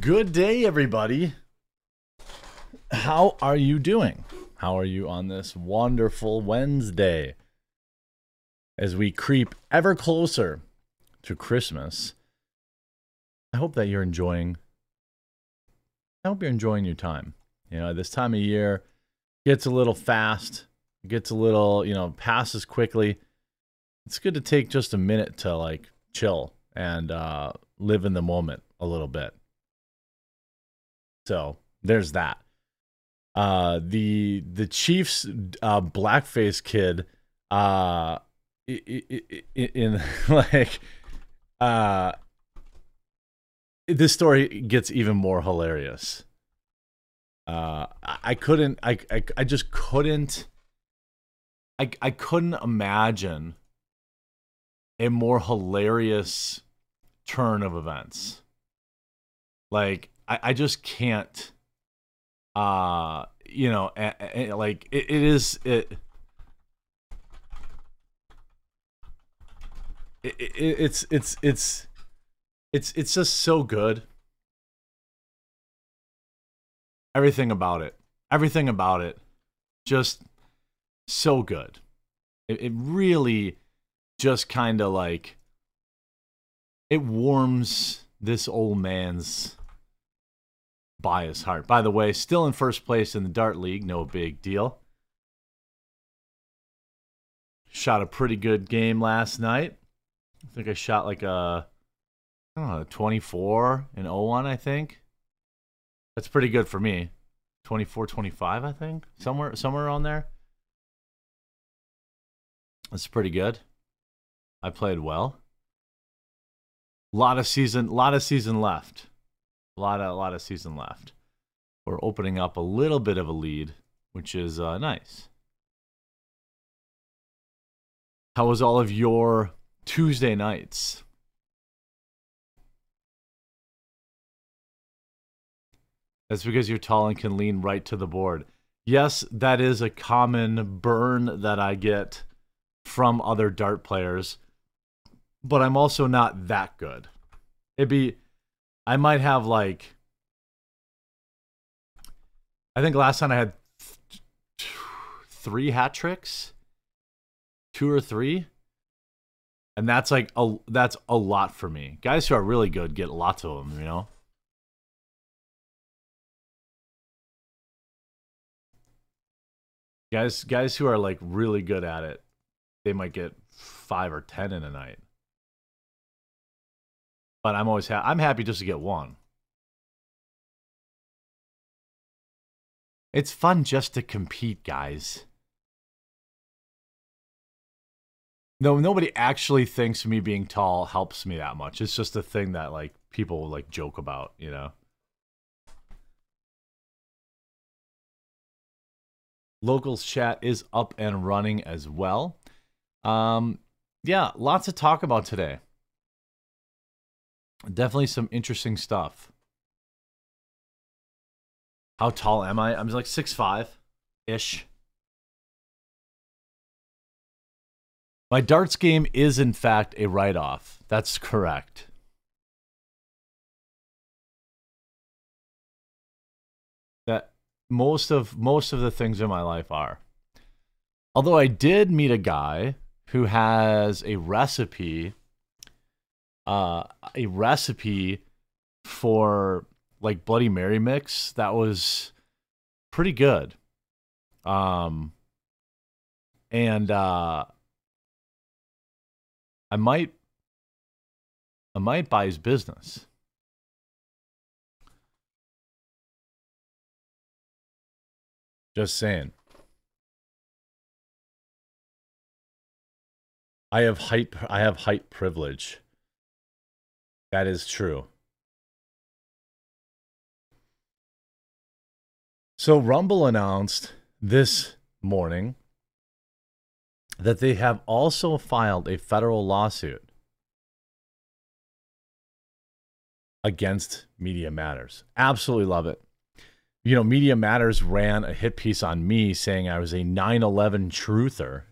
Good day, everybody. How are you doing? How are you on this wonderful Wednesday? As we creep ever closer to Christmas, I hope that you're enjoying. I hope you're enjoying your time. You know, this time of year gets a little fast, gets a little, you know, passes quickly. It's good to take just a minute to like chill and uh, live in the moment a little bit. So there's that. Uh, the the Chiefs uh, blackface kid uh, in like uh, this story gets even more hilarious. Uh, I couldn't. I, I I just couldn't. I I couldn't imagine a more hilarious turn of events. Like I, I just can't. Uh, you know, a, a, like it, it is it. It, it, it's it's it's it's it's just so good everything about it everything about it just so good it, it really just kind of like it warms this old man's bias heart by the way still in first place in the dart league no big deal shot a pretty good game last night i think i shot like a i don't know 24 and 01 i think that's pretty good for me. 24 25, I think. Somewhere somewhere on there. That's pretty good. I played well. Lot of season lot of season left. A lot of a lot of season left. We're opening up a little bit of a lead, which is uh, nice. How was all of your Tuesday nights? That's because you're tall and can lean right to the board. Yes, that is a common burn that I get from other dart players, but I'm also not that good. It'd be, I might have like, I think last time I had th- three hat tricks, two or three, and that's like a that's a lot for me. Guys who are really good get lots of them, you know. Guys, guys who are like really good at it, they might get five or ten in a night. But I'm always ha- I'm happy just to get one. It's fun just to compete, guys. No, nobody actually thinks me being tall helps me that much. It's just a thing that like people like joke about, you know. Locals chat is up and running as well. Um, yeah, lots to talk about today. Definitely some interesting stuff. How tall am I? I'm like six five ish. My darts game is, in fact, a write off. That's correct. That most of most of the things in my life are. Although I did meet a guy who has a recipe uh a recipe for like bloody mary mix that was pretty good um and uh I might I might buy his business Just saying. I have hype. I have hype privilege. That is true. So Rumble announced this morning that they have also filed a federal lawsuit against Media Matters. Absolutely love it you know, Media Matters ran a hit piece on me saying I was a 9 11 truther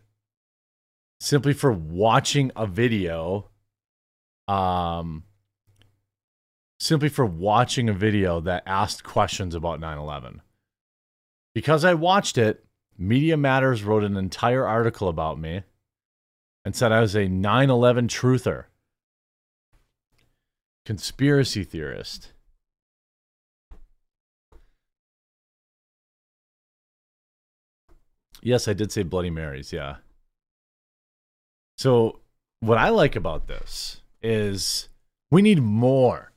simply for watching a video um, simply for watching a video that asked questions about 9 11. Because I watched it, Media Matters wrote an entire article about me and said I was a 9 11 truther, conspiracy theorist. Yes, I did say Bloody Marys, yeah. So, what I like about this is we need more.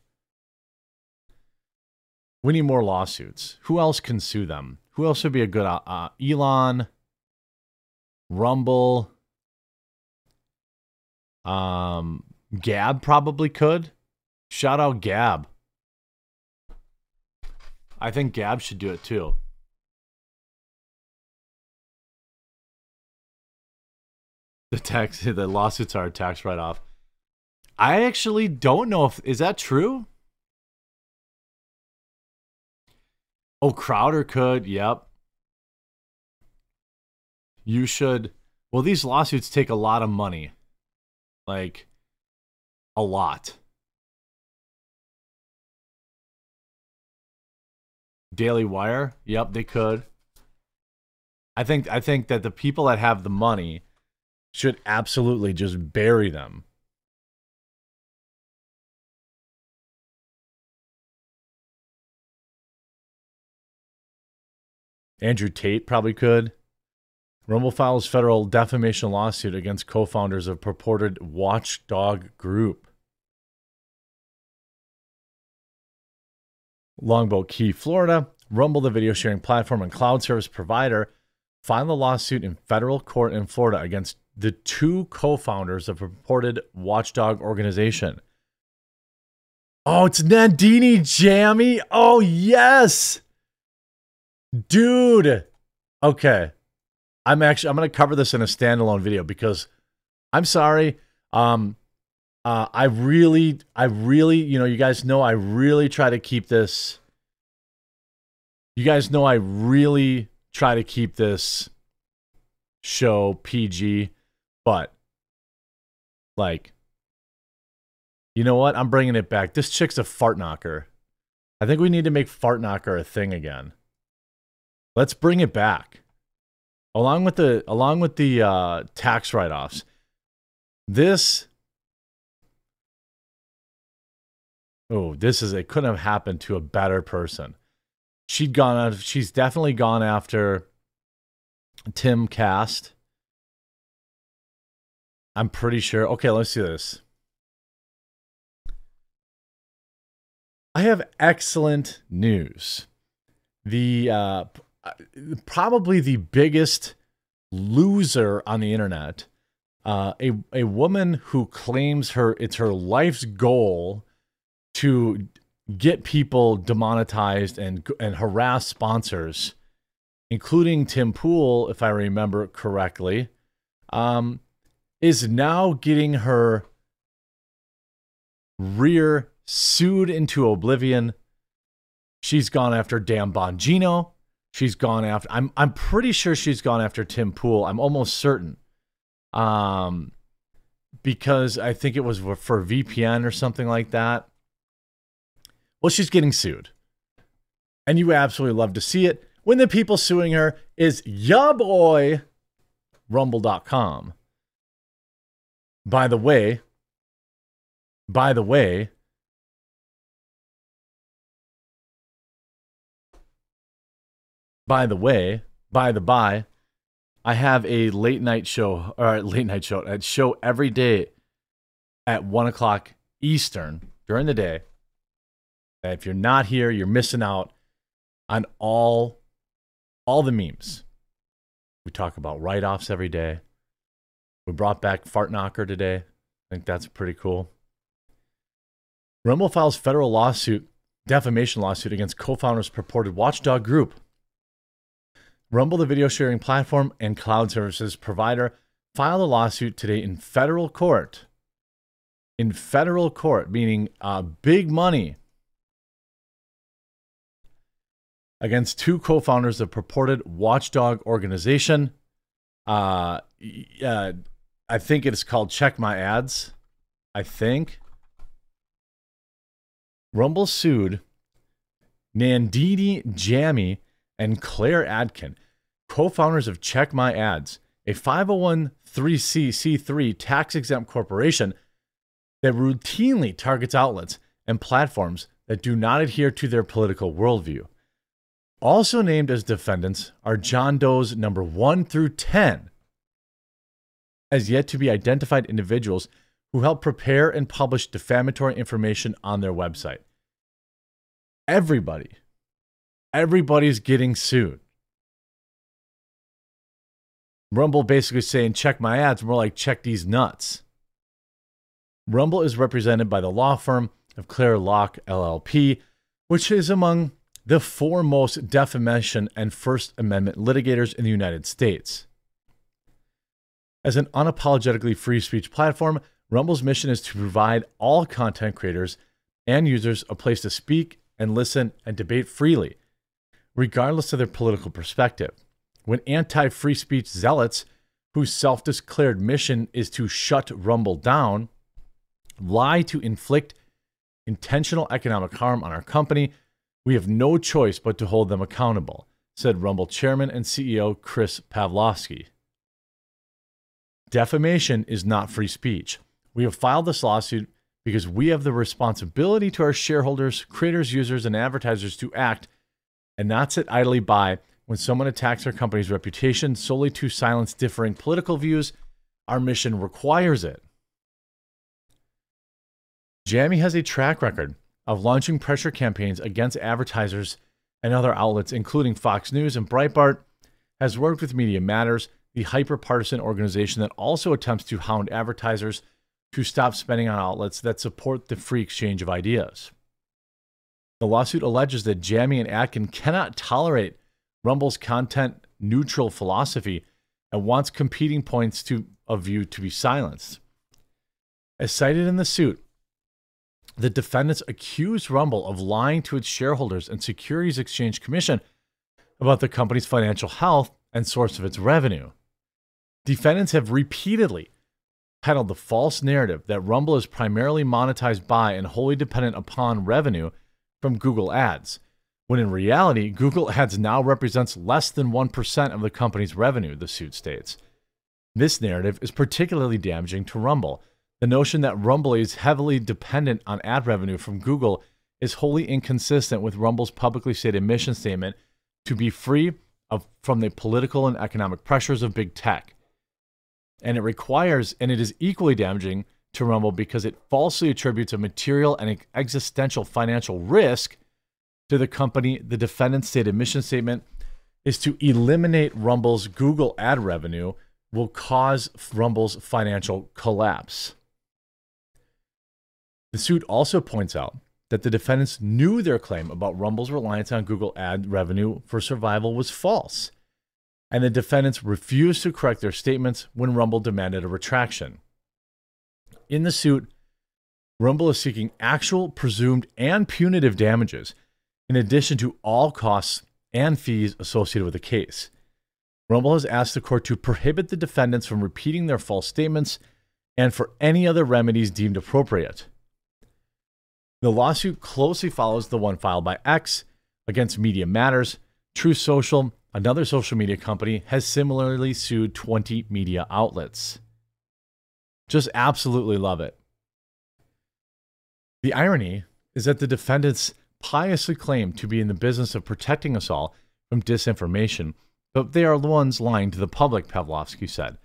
We need more lawsuits. Who else can sue them? Who else would be a good uh, uh, Elon, Rumble, um, Gab probably could. Shout out Gab. I think Gab should do it too. The tax, the lawsuits are a tax write off. I actually don't know if is that true. Oh, Crowder could. Yep. You should. Well, these lawsuits take a lot of money. Like, a lot. Daily Wire. Yep, they could. I think I think that the people that have the money should absolutely just bury them. Andrew Tate probably could. Rumble files federal defamation lawsuit against co founders of purported watchdog group. Longboat Key, Florida. Rumble, the video sharing platform and cloud service provider, filed a lawsuit in federal court in Florida against the two co founders of purported watchdog organization. Oh, it's Nandini Jammy. Oh, yes. Dude. Okay. I'm actually I'm going to cover this in a standalone video because I'm sorry. Um uh I really I really, you know, you guys know I really try to keep this You guys know I really try to keep this show PG, but like you know what? I'm bringing it back. This chick's a fart knocker. I think we need to make fart knocker a thing again. Let's bring it back. Along with the along with the uh, tax write-offs. This Oh, this is it couldn't have happened to a better person. She'd gone out she's definitely gone after Timcast. I'm pretty sure. Okay, let's see this. I have excellent news. The uh, probably the biggest loser on the internet. Uh, a a woman who claims her it's her life's goal to get people demonetized and and harass sponsors, including Tim Pool, if I remember correctly, um, is now getting her rear sued into oblivion. She's gone after Dan Bongino. She's gone after. I'm I'm pretty sure she's gone after Tim Pool. I'm almost certain. Um, because I think it was for VPN or something like that. Well, she's getting sued, and you absolutely love to see it when the people suing her is ya boy, Rumble.com. By the way, by the way, By the way, by the by, I have a late night show or late night show, a show every day at one o'clock Eastern during the day. If you're not here, you're missing out on all all the memes. We talk about write-offs every day. We brought back Fart Knocker today. I think that's pretty cool. Rumble files federal lawsuit, defamation lawsuit against co-founders purported watchdog group Rumble, the video sharing platform and cloud services provider, filed a lawsuit today in federal court. In federal court, meaning uh, big money, against two co founders of purported watchdog organization. Uh, uh, I think it's called Check My Ads. I think. Rumble sued Nandini Jammy and Claire Atkin, co founders of Check My Ads, a 501c3 tax exempt corporation that routinely targets outlets and platforms that do not adhere to their political worldview. Also named as defendants are John Doe's number 1 through 10, as yet to be identified individuals who helped prepare and publish defamatory information on their website. Everybody, everybody's getting sued. Rumble basically saying, check my ads, more like check these nuts. Rumble is represented by the law firm of Clare Locke LLP, which is among the foremost defamation and First Amendment litigators in the United States. As an unapologetically free speech platform, Rumble's mission is to provide all content creators and users a place to speak and listen and debate freely, regardless of their political perspective. When anti free speech zealots, whose self declared mission is to shut Rumble down, lie to inflict intentional economic harm on our company, we have no choice but to hold them accountable, said Rumble chairman and CEO Chris Pavlovski. Defamation is not free speech. We have filed this lawsuit because we have the responsibility to our shareholders, creators, users, and advertisers to act and not sit idly by when someone attacks our company's reputation solely to silence differing political views. Our mission requires it. Jammy has a track record of launching pressure campaigns against advertisers and other outlets, including Fox News and Breitbart, has worked with Media Matters, the hyper partisan organization that also attempts to hound advertisers to stop spending on outlets that support the free exchange of ideas. The lawsuit alleges that Jammy and Atkin cannot tolerate Rumble's content neutral philosophy and wants competing points to, of view to be silenced. As cited in the suit, the defendants accused Rumble of lying to its shareholders and Securities Exchange Commission about the company's financial health and source of its revenue. Defendants have repeatedly peddled the false narrative that Rumble is primarily monetized by and wholly dependent upon revenue from Google Ads, when in reality, Google Ads now represents less than 1% of the company's revenue, the suit states. This narrative is particularly damaging to Rumble the notion that Rumble is heavily dependent on ad revenue from Google is wholly inconsistent with Rumble's publicly stated mission statement to be free of, from the political and economic pressures of big tech. And it requires, and it is equally damaging to Rumble because it falsely attributes a material and existential financial risk to the company. The defendant's stated mission statement is to eliminate Rumble's Google ad revenue will cause Rumble's financial collapse. The suit also points out that the defendants knew their claim about Rumble's reliance on Google ad revenue for survival was false, and the defendants refused to correct their statements when Rumble demanded a retraction. In the suit, Rumble is seeking actual, presumed, and punitive damages, in addition to all costs and fees associated with the case. Rumble has asked the court to prohibit the defendants from repeating their false statements and for any other remedies deemed appropriate. The lawsuit closely follows the one filed by X against Media Matters. Truth Social, another social media company, has similarly sued 20 media outlets. Just absolutely love it. The irony is that the defendants piously claim to be in the business of protecting us all from disinformation, but they are the ones lying to the public, Pavlovski said.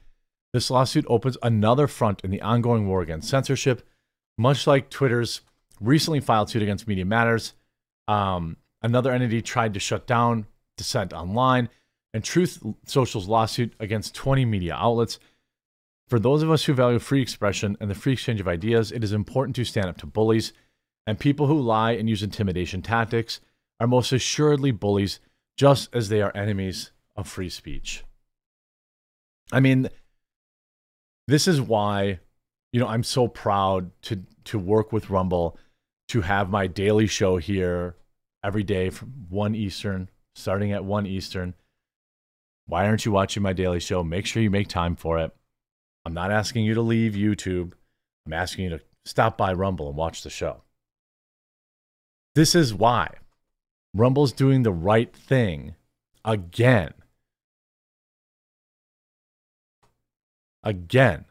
This lawsuit opens another front in the ongoing war against censorship, much like Twitter's recently filed suit against Media Matters. Um, another entity tried to shut down Dissent Online and Truth Social's lawsuit against 20 media outlets. For those of us who value free expression and the free exchange of ideas, it is important to stand up to bullies. And people who lie and use intimidation tactics are most assuredly bullies, just as they are enemies of free speech. I mean, this is why, you know, I'm so proud to to work with Rumble to have my daily show here every day from 1 Eastern, starting at 1 Eastern. Why aren't you watching my daily show? Make sure you make time for it. I'm not asking you to leave YouTube. I'm asking you to stop by Rumble and watch the show. This is why Rumble's doing the right thing again. Again.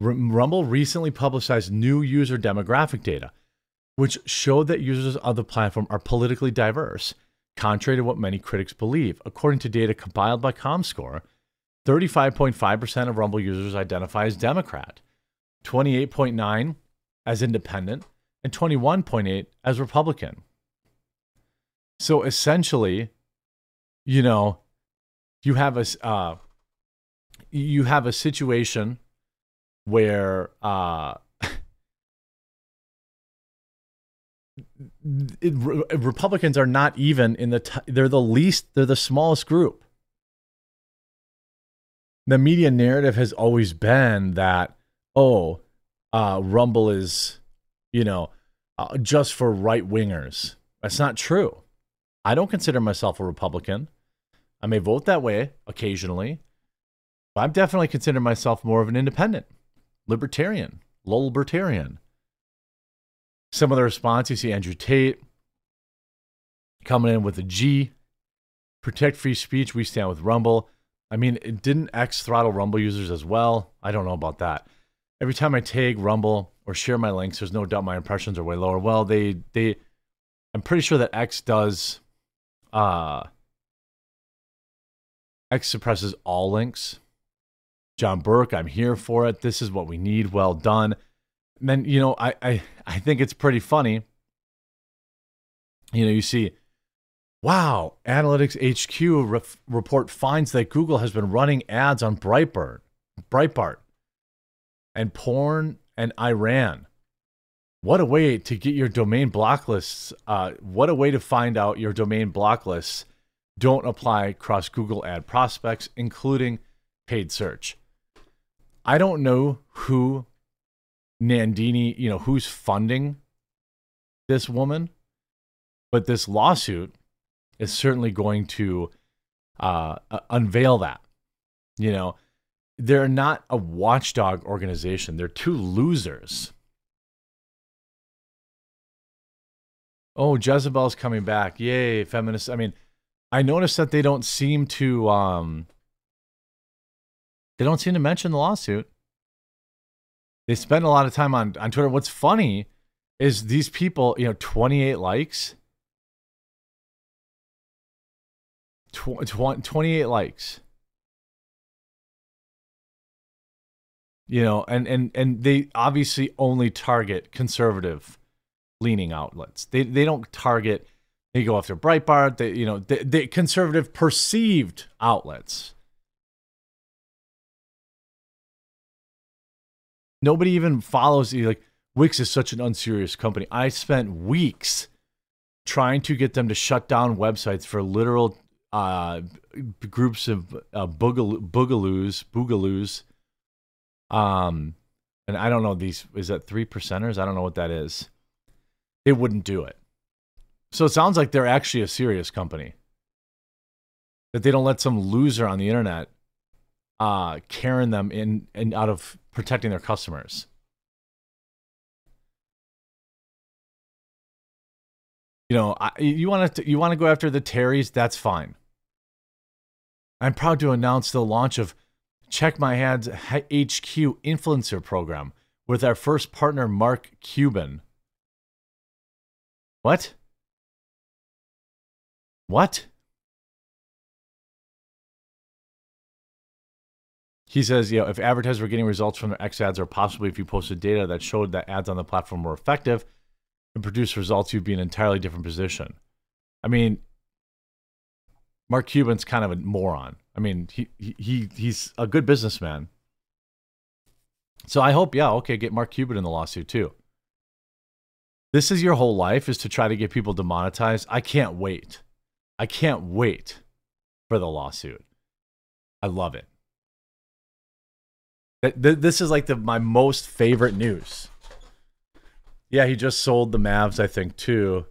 Rumble recently publicized new user demographic data, which showed that users of the platform are politically diverse, contrary to what many critics believe. According to data compiled by ComScore, 35.5% of Rumble users identify as Democrat, 28.9% as independent, and 21.8 as Republican. So essentially, you know, you have a uh, you have a situation where uh, it, Republicans are not even in the t- they're the least they're the smallest group. The media narrative has always been that oh, uh, Rumble is you know uh, just for right wingers. That's not true. I don't consider myself a Republican. I may vote that way occasionally, but I'm definitely consider myself more of an independent libertarian, libertarian. Some of the response you see Andrew Tate coming in with a G, protect free speech. We stand with Rumble. I mean, it didn't X throttle Rumble users as well. I don't know about that. Every time I tag Rumble or share my links, there's no doubt my impressions are way lower. Well, they they, I'm pretty sure that X does, uh, X suppresses all links. John Burke, I'm here for it. This is what we need. Well done. And then, you know, I, I, I think it's pretty funny. You know, you see, wow, Analytics HQ re- report finds that Google has been running ads on Breitbart, Breitbart, and porn and Iran. What a way to get your domain blocklists. Uh, what a way to find out your domain blocklists don't apply across Google ad prospects, including paid search. I don't know who Nandini, you know, who's funding this woman, but this lawsuit is certainly going to uh, unveil that. You know, they're not a watchdog organization, they're two losers. Oh, Jezebel's coming back. Yay, feminists. I mean, I noticed that they don't seem to um, they don't seem to mention the lawsuit. They spend a lot of time on, on Twitter. What's funny is these people, you know, 28 likes. Tw- tw- 28 likes. You know, and, and, and they obviously only target conservative leaning outlets. They, they don't target, they go after Breitbart, they, you know, they conservative perceived outlets. Nobody even follows you. Like Wix is such an unserious company. I spent weeks trying to get them to shut down websites for literal uh, groups of uh, boogaloo, boogaloos, boogaloos. Um, and I don't know these. Is that three percenters? I don't know what that is. They wouldn't do it. So it sounds like they're actually a serious company. That they don't let some loser on the internet uh, carrying them in and out of protecting their customers. You know, I, you want to you want to go after the Terrys, that's fine. I'm proud to announce the launch of Check My Ads HQ influencer program with our first partner Mark Cuban. What? What? He says, you know, if advertisers were getting results from their X ads, or possibly if you posted data that showed that ads on the platform were effective and produced results, you'd be in an entirely different position. I mean, Mark Cuban's kind of a moron. I mean, he he he's a good businessman. So I hope, yeah, okay, get Mark Cuban in the lawsuit too. This is your whole life is to try to get people demonetized. I can't wait. I can't wait for the lawsuit. I love it. This is like the my most favorite news. Yeah, he just sold the Mavs, I think, too.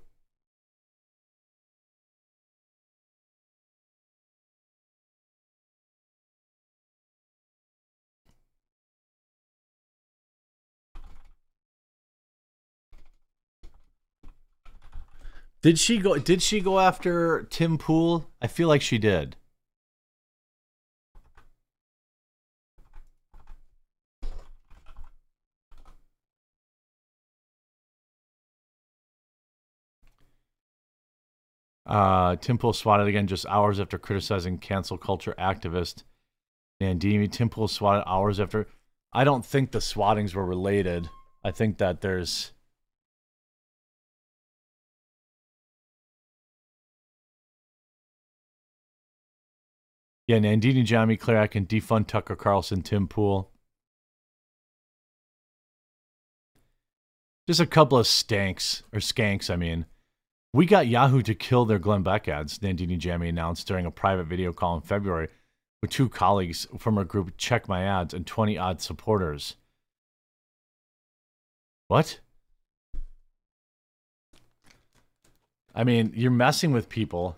Did she go? Did she go after Tim Pool? I feel like she did. Uh, Tim Pool swatted again just hours after criticizing cancel culture activist Nandini. Tim Pool swatted hours after. I don't think the swattings were related. I think that there's. Yeah, Nandini, Jammy Clarak, and defund Tucker Carlson, Tim Pool. Just a couple of stanks, or skanks, I mean. We got Yahoo to kill their Glenn Beck ads, Nandini Jammy announced during a private video call in February with two colleagues from our group Check My Ads and 20 odd supporters. What? I mean, you're messing with people.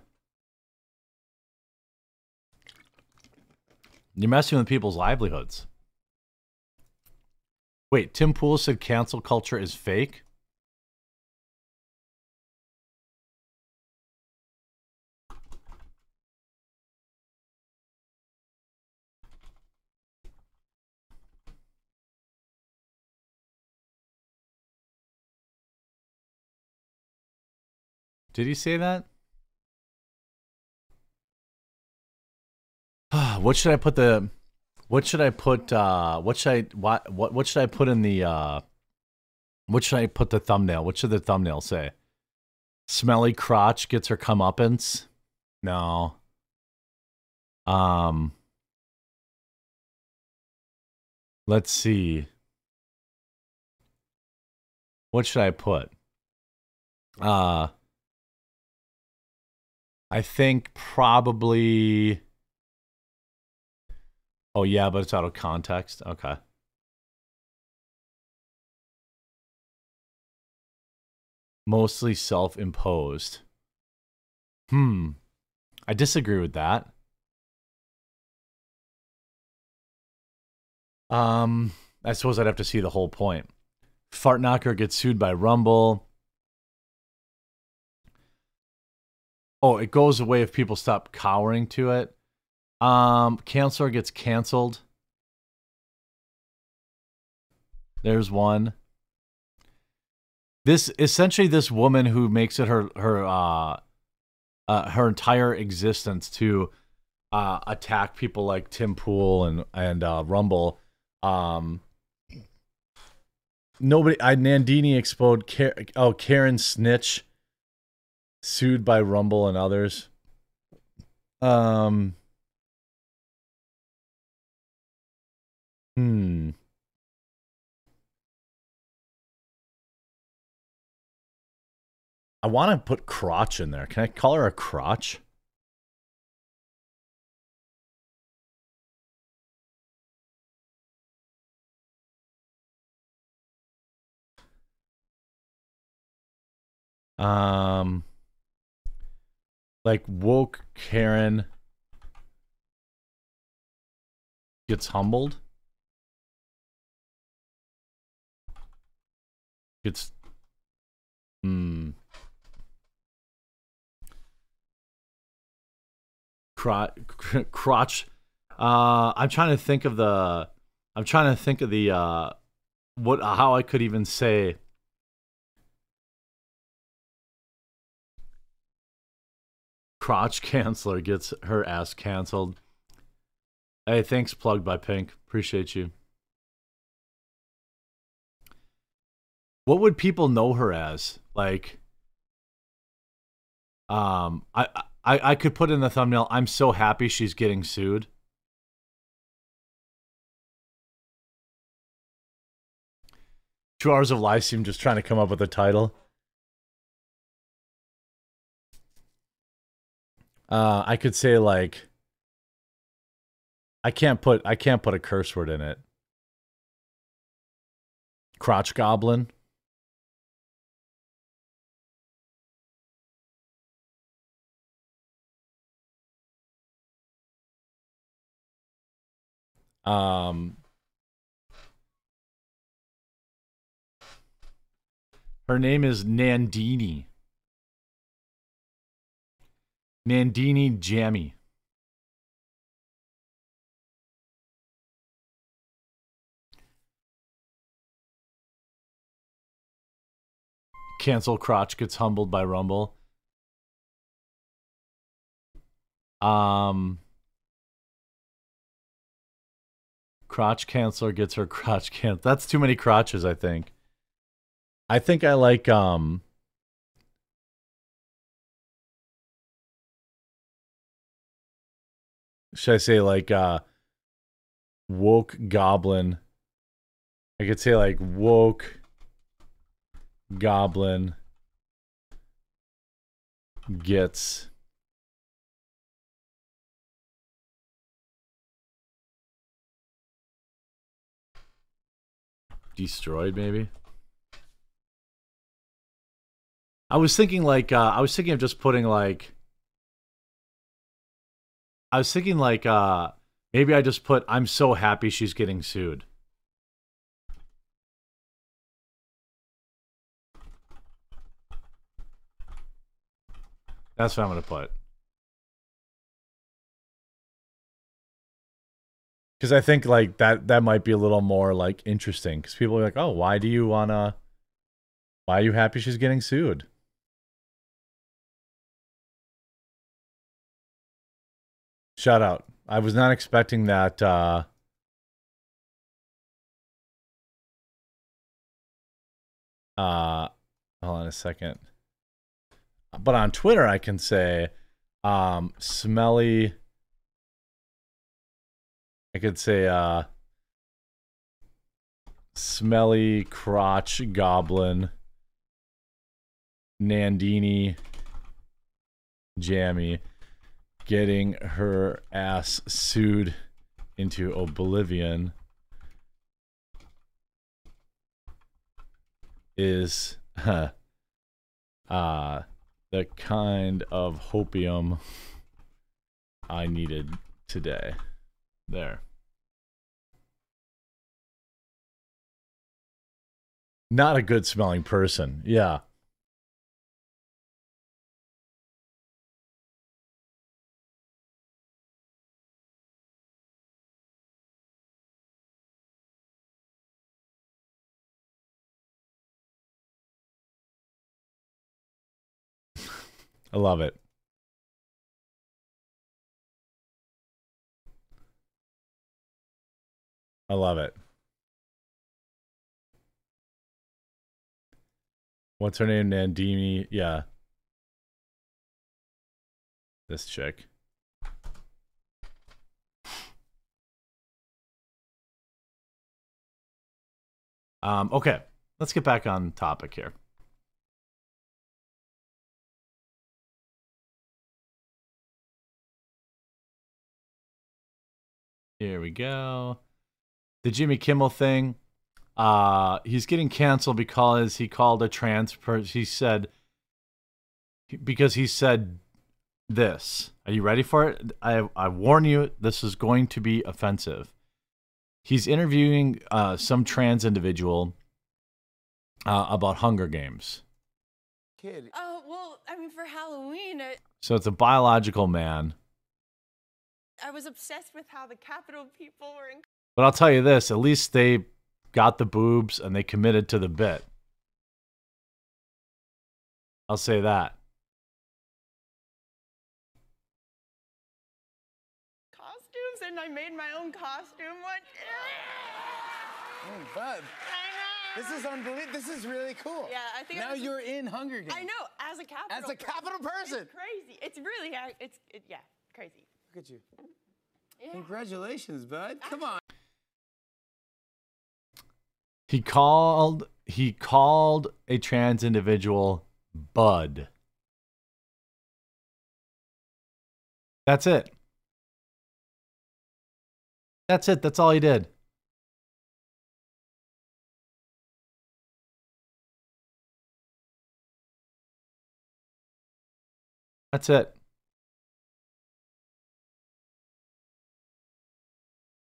You're messing with people's livelihoods. Wait, Tim Pool said cancel culture is fake? Did he say that? what should I put the what should I put uh what should I what what what should I put in the uh what should I put the thumbnail? What should the thumbnail say? Smelly crotch gets her comeuppance? No. Um Let's see. What should I put? Uh I think probably. Oh, yeah, but it's out of context. Okay. Mostly self imposed. Hmm. I disagree with that. Um, I suppose I'd have to see the whole point. Fart Knocker gets sued by Rumble. Oh, it goes away if people stop cowering to it. Um, Cancer gets canceled. There's one. This essentially this woman who makes it her her uh, uh her entire existence to uh attack people like Tim Pool and and uh Rumble. Um nobody I Nandini exposed oh Karen Snitch sued by Rumble and others. Um. Hmm. I want to put crotch in there. Can I call her a crotch? Um like woke Karen gets humbled. Gets hmm crotch, crotch. Uh, I'm trying to think of the. I'm trying to think of the. Uh, what how I could even say crotch canceler gets her ass canceled. Hey, thanks, plugged by Pink. Appreciate you. What would people know her as? Like, um, I, I, I could put in the thumbnail. I'm so happy she's getting sued. Two hours of Lyceum just trying to come up with a title. Uh, I could say like I can't put I can't put a curse word in it. Crotch goblin. Um Her name is Nandini. Nandini Jammy. Cancel crotch gets humbled by Rumble. Um Crotch canceler gets her crotch can That's too many crotches, I think. I think I like um should I say like uh woke goblin. I could say like woke goblin gets destroyed maybe i was thinking like uh i was thinking of just putting like i was thinking like uh maybe i just put i'm so happy she's getting sued That's what I'm gonna put. Because I think like that that might be a little more like interesting. Because people are like, oh, why do you wanna? Why are you happy she's getting sued? Shout out. I was not expecting that. Uh, uh, hold on a second but on Twitter I can say um smelly I could say uh smelly crotch goblin Nandini Jammy getting her ass sued into oblivion is uh, the kind of hopium I needed today. There. Not a good smelling person. Yeah. I love it. I love it. What's her name? Nandini. Yeah. This chick. Um, okay, let's get back on topic here. Here we go. The Jimmy Kimmel thing. Uh, he's getting canceled because he called a trans person. He said because he said this. Are you ready for it? I I warn you, this is going to be offensive. He's interviewing uh, some trans individual uh, about Hunger Games. Kid. Oh well, I mean, for Halloween. It- so it's a biological man I was obsessed with how the Capitol people were in. But I'll tell you this: at least they got the boobs and they committed to the bit. I'll say that. Costumes, and I made my own costume. What? Oh, bud. This is unbelievable. This is really cool. Yeah, I think now I was, you're in Hunger Games. I know, as a capital. As a capital person. It's crazy. It's really, it's it, yeah, crazy. Look at you. Yeah. Congratulations, bud. Come on. He called he called a trans individual bud. That's it. That's it. That's all he did. That's it.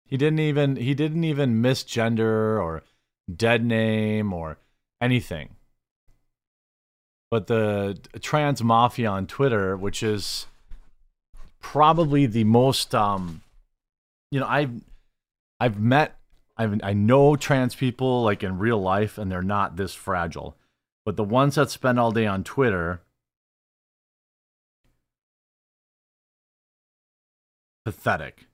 He didn't even he didn't even misgender or dead name or anything. But the trans mafia on Twitter, which is probably the most um you know, I've I've met I've I know trans people like in real life and they're not this fragile. But the ones that spend all day on Twitter pathetic.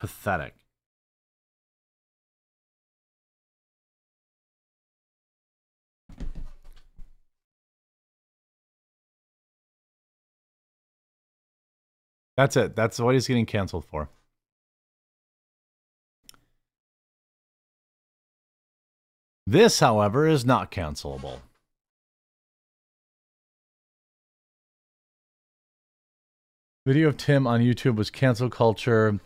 Pathetic. That's it. That's what he's getting canceled for. This, however, is not cancelable. Video of Tim on YouTube was cancel culture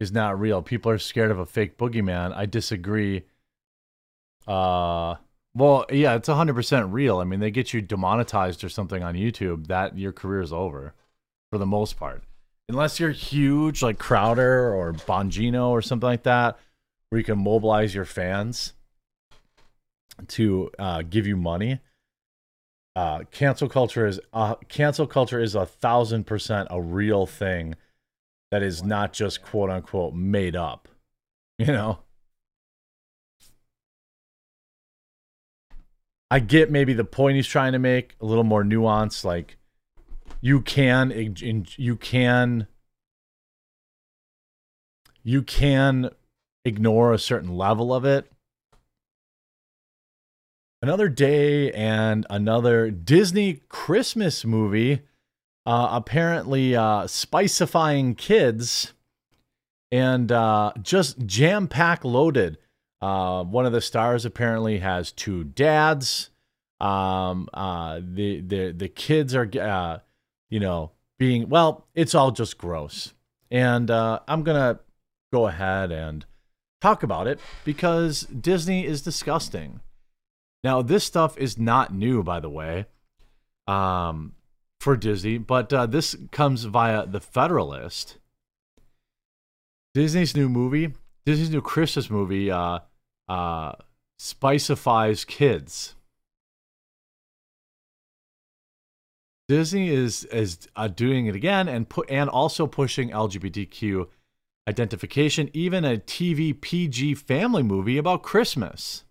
is not real. People are scared of a fake boogeyman. I disagree. Uh well, yeah, it's 100% real. I mean, they get you demonetized or something on YouTube, that your career is over for the most part. Unless you're huge like Crowder or Bongino or something like that where you can mobilize your fans to uh, give you money. Uh, cancel culture is uh, cancel culture is a thousand percent a real thing that is not just quote unquote made up. You know, I get maybe the point he's trying to make a little more nuanced. Like you can you can you can ignore a certain level of it another day and another Disney Christmas movie, uh, apparently uh, spicifying kids and uh, just jam pack loaded. Uh, one of the stars apparently has two dads. Um, uh, the the the kids are, uh, you know, being well. It's all just gross, and I'm gonna go ahead and talk about it because Disney is disgusting. Now, this stuff is not new, by the way, um, for Disney, but uh, this comes via The Federalist. Disney's new movie, Disney's new Christmas movie, uh, uh, spicifies kids. Disney is is uh, doing it again and put and also pushing LGBTQ identification, even a TV PG family movie about Christmas.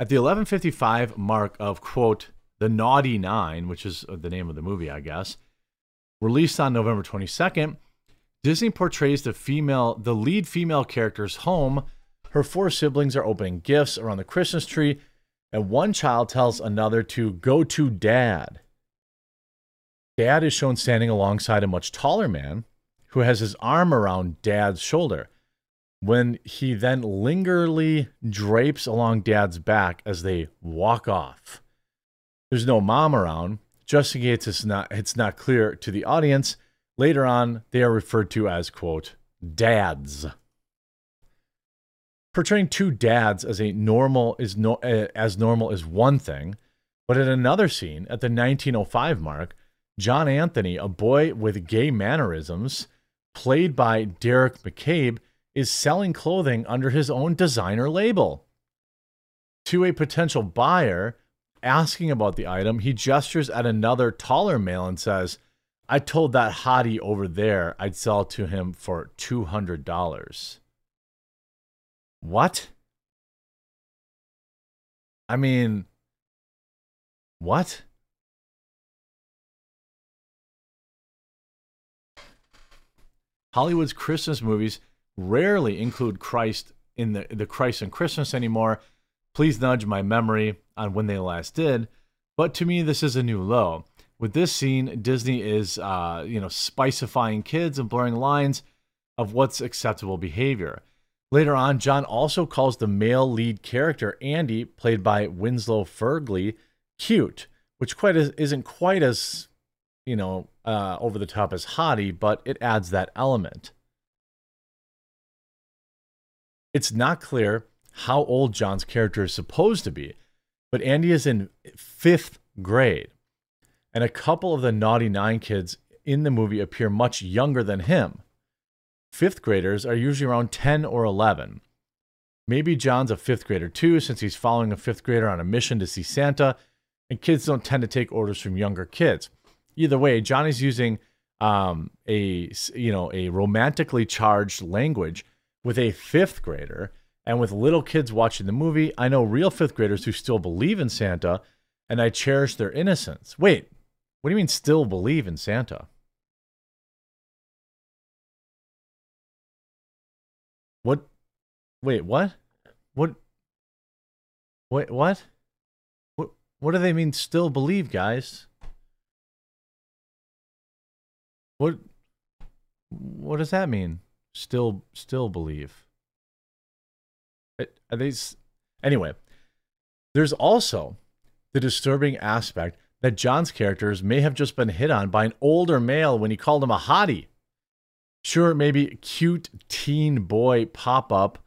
At the 1155 mark of, quote, The Naughty Nine, which is uh, the name of the movie, I guess, released on November 22nd, Disney portrays the female, the lead female character's home. Her four siblings are opening gifts around the Christmas tree, and one child tells another to go to dad. Dad is shown standing alongside a much taller man who has his arm around dad's shoulder when he then lingerly drapes along dad's back as they walk off. There's no mom around, just in case it's not, it's not clear to the audience. Later on, they are referred to as, quote, dads. Portraying two dads as a normal is no, uh, as normal is one thing, but in another scene at the 1905 mark, John Anthony, a boy with gay mannerisms, played by Derek McCabe, is selling clothing under his own designer label. To a potential buyer asking about the item, he gestures at another taller male and says, I told that hottie over there I'd sell to him for $200. What? I mean, what? Hollywood's Christmas movies rarely include Christ in the, the Christ and Christmas anymore. Please nudge my memory on when they last did. But to me, this is a new low. With this scene, Disney is, uh, you know, spicifying kids and blurring lines of what's acceptable behavior. Later on, John also calls the male lead character, Andy, played by Winslow Fegley, cute, which quite as, isn't quite as, you know, uh, over the top as Hottie, but it adds that element. It's not clear how old John's character is supposed to be, but Andy is in fifth grade, and a couple of the Naughty Nine kids in the movie appear much younger than him. Fifth graders are usually around 10 or 11. Maybe John's a fifth grader too, since he's following a fifth grader on a mission to see Santa, and kids don't tend to take orders from younger kids. Either way, Johnny's using um, a you know a romantically charged language with a fifth grader, and with little kids watching the movie. I know real fifth graders who still believe in Santa, and I cherish their innocence. Wait, what do you mean still believe in Santa? What? Wait, what? What? Wait, what? What? What do they mean? Still believe, guys? What? What does that mean? Still, still believe. Are these? Anyway, there's also the disturbing aspect that John's characters may have just been hit on by an older male when he called him a hottie. Sure, maybe cute teen boy pop up,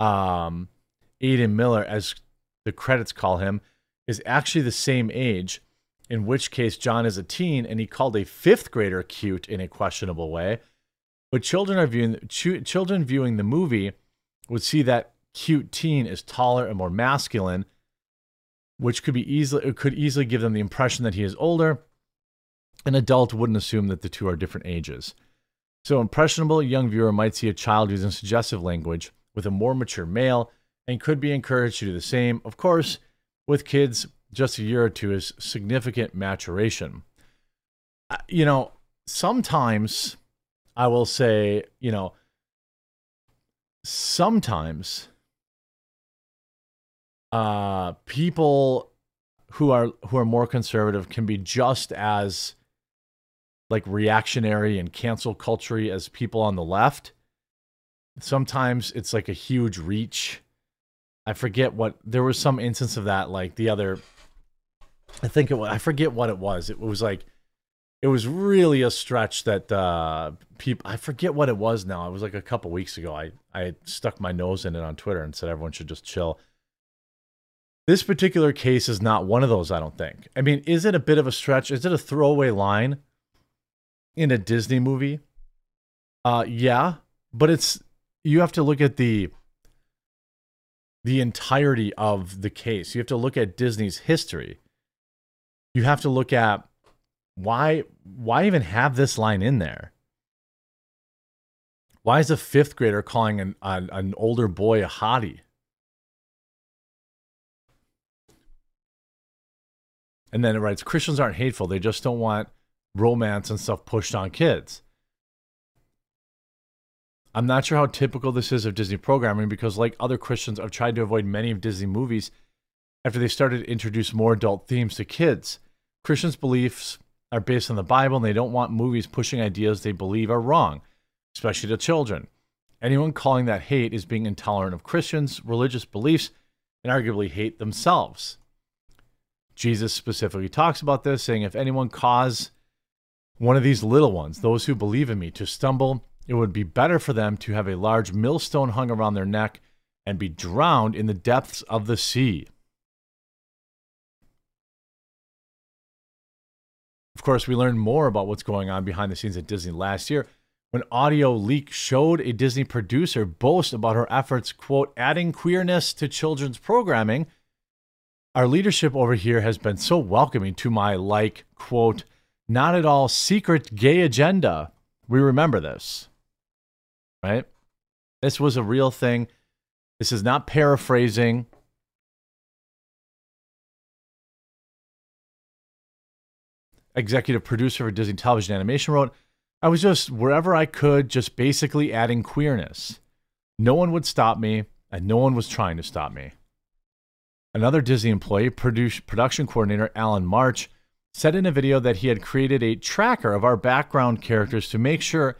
um, Aiden Miller, as the credits call him, is actually the same age, in which case John is a teen and he called a fifth grader cute in a questionable way. But children are viewing ch- children viewing the movie would see that cute teen is taller and more masculine, which could be easily could easily give them the impression that he is older. An adult wouldn't assume that the two are different ages. So, impressionable young viewer might see a child using suggestive language with a more mature male and could be encouraged to do the same. Of course, with kids, just a year or two is significant maturation. Uh, you know, sometimes I will say, you know, sometimes uh, people who are who are more conservative can be just as like reactionary and cancel culture as people on the left. Sometimes it's like a huge reach. I forget what there was some instance of that like the other I think it was I forget what it was. It was like it was really a stretch that uh people I forget what it was now. It was like a couple weeks ago. I I stuck my nose in it on Twitter and said everyone should just chill. This particular case is not one of those, I don't think. I mean, is it a bit of a stretch? Is it a throwaway line? in a Disney movie. Uh yeah, but it's you have to look at the the entirety of the case. You have to look at Disney's history. You have to look at why why even have this line in there? Why is a fifth grader calling an, an, an older boy a hottie? And then it writes Christians aren't hateful. They just don't want romance and stuff pushed on kids. I'm not sure how typical this is of Disney programming because, like other Christians, I've tried to avoid many of Disney movies after they started to introduce more adult themes to kids. Christians' beliefs are based on the Bible and they don't want movies pushing ideas they believe are wrong, especially to children. Anyone calling that hate is being intolerant of Christians' religious beliefs and arguably hate themselves. Jesus specifically talks about this, saying, If anyone cause one of these little ones, those who believe in me, to stumble, it would be better for them to have a large millstone hung around their neck and be drowned in the depths of the sea. Of course, we learned more about what's going on behind the scenes at Disney last year when audio leak showed a Disney producer boast about her efforts, quote, adding queerness to children's programming. Our leadership over here has been so welcoming to my, like, quote, not at all secret gay agenda. We remember this, right? This was a real thing. This is not paraphrasing. Executive producer for Disney Television Animation wrote, I was just wherever I could, just basically adding queerness. No one would stop me, and no one was trying to stop me. Another Disney employee, production coordinator Alan March, said in a video that he had created a tracker of our background characters to make sure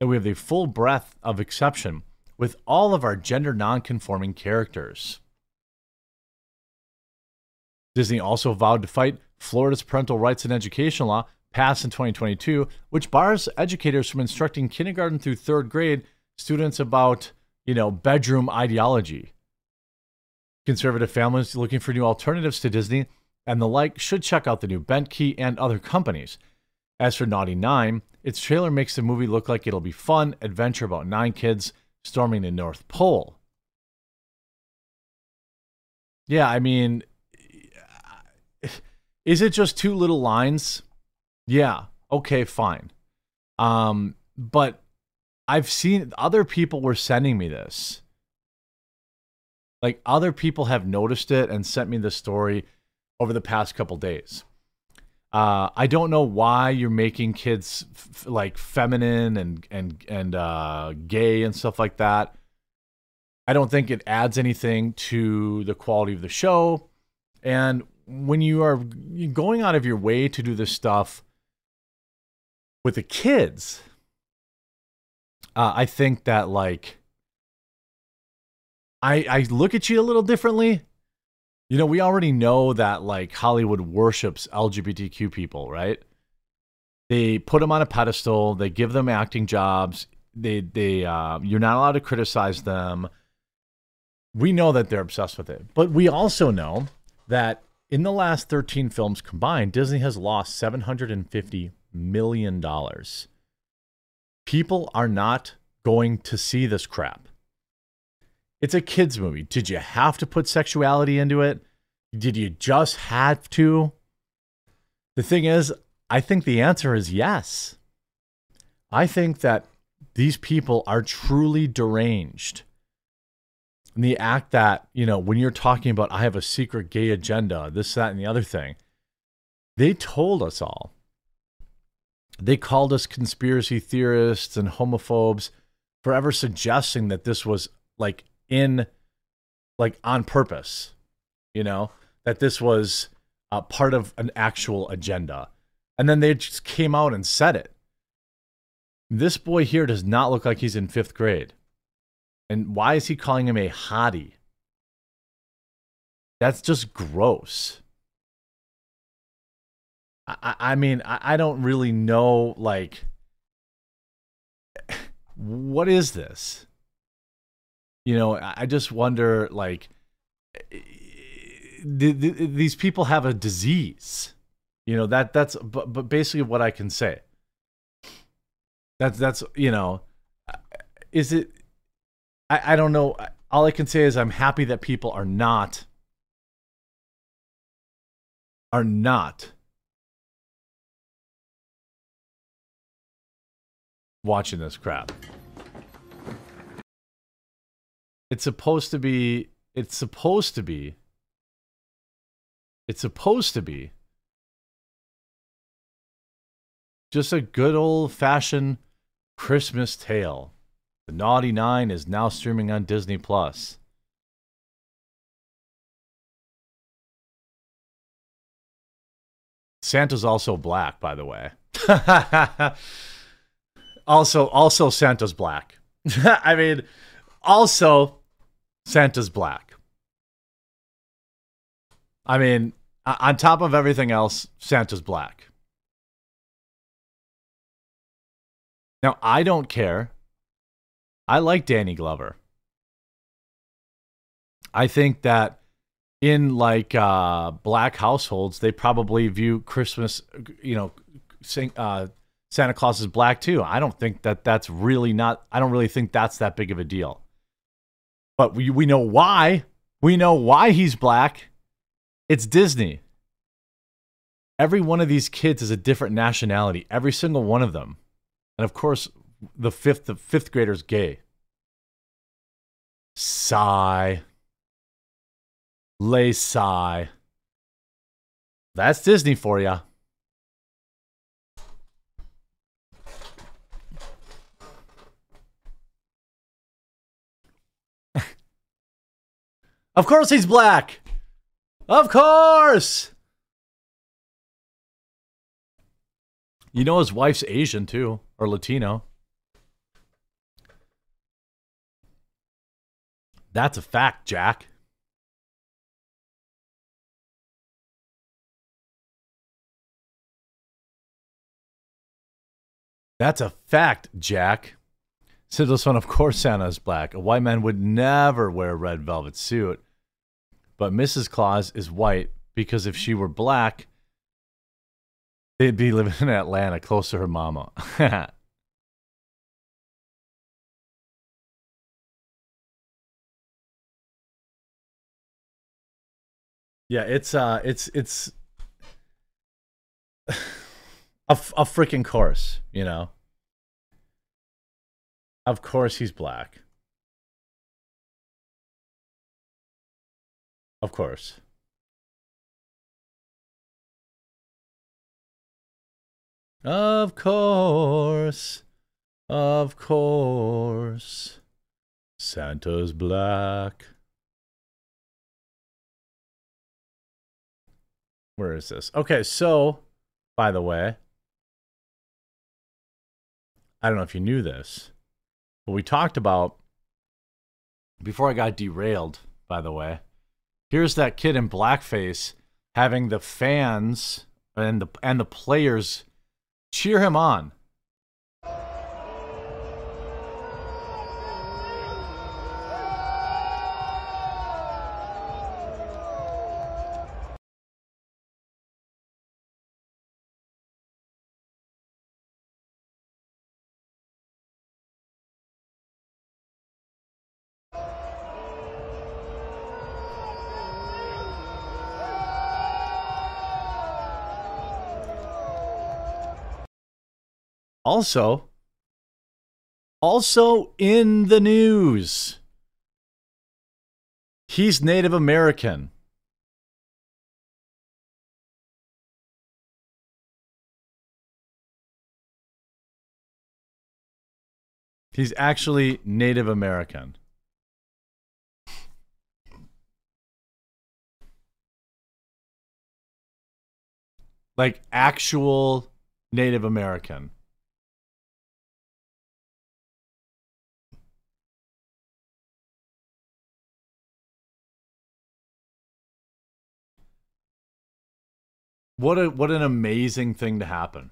that we have the full breadth of exception with all of our gender nonconforming characters. Disney also vowed to fight Florida's parental rights and education law passed in 2022, which bars educators from instructing kindergarten through third grade students about, you know, bedroom ideology. Conservative families looking for new alternatives to Disney and the like should check out the new Bentkey and other companies. As for Naughty Nine, its trailer makes the movie look like it'll be fun adventure about nine kids storming the North Pole. yeah, I mean, is it just two little lines? Yeah. Okay, fine. Um, but I've seen other people were sending me this. Like other people have noticed it and sent me the story over the past couple days. Uh, I don't know why you're making kids like feminine and and and uh, gay and stuff like that. I don't think it adds anything to the quality of the show. And when you are going out of your way to do this stuff with the kids, uh, I think that like I I look at you a little differently. You know, we already know that like Hollywood worships LGBTQ people, right? They put them on a pedestal. They give them acting jobs. They they uh, you're not allowed to criticize them. We know that they're obsessed with it, but we also know that in the last 13 films combined, Disney has lost 750 million dollars. People are not going to see this crap. It's a kids movie. Did you have to put sexuality into it? Did you just have to? The thing is, I think the answer is yes. I think that these people are truly deranged. And the act that, you know, when you're talking about, I have a secret gay agenda, this, that, and the other thing, they told us all. They called us conspiracy theorists and homophobes forever suggesting that this was like in like on purpose you know that this was a part of an actual agenda. And then they just came out and said it. This boy here does not look like he's in fifth grade and why is he calling him a hottie? That's just gross. I, I mean I, I don't really know like what is this? You know i just wonder like eh, the, these people have a disease. You know that that's but, but basically what i can say. That's that's you know eh, is it I, I don't know. All i can say is i'm happy that people are not are not watching this crap. It's supposed to be it's supposed to be it's supposed to be just a good old fashioned christmas tale the naughty nine is now streaming on disney plus santa's also black by the way also also santa's black i mean also, Santa's black. I mean, on top of everything else, Santa's black. Now, I don't care. I like Danny Glover. I think that in like uh, black households, they probably view Christmas, you know, sing, uh, Santa Claus is black too. I don't think that that's really not, I don't really think that's that big of a deal. But we, we know why. We know why he's black. It's Disney. Every one of these kids is a different nationality, every single one of them. And of course, the fifth the fifth grader's gay. Sigh. Lay sigh. That's Disney for ya. Of course he's black. Of course. You know his wife's Asian too, or Latino. That's a fact, Jack. That's a fact, Jack. Said this one, of course Santa is black. A white man would never wear a red velvet suit. But Mrs. Claus is white because if she were black, they'd be living in Atlanta close to her mama. Yeah, it's uh it's it's a a freaking course, you know. Of course he's black. Of course. Of course. Of course. Santa's black. Where is this? Okay, so by the way, I don't know if you knew this, but we talked about before I got derailed, by the way. Here's that kid in blackface having the fans and the and the players cheer him on. Also, also in the news, he's Native American. He's actually Native American. Like actual Native American. What a what an amazing thing to happen.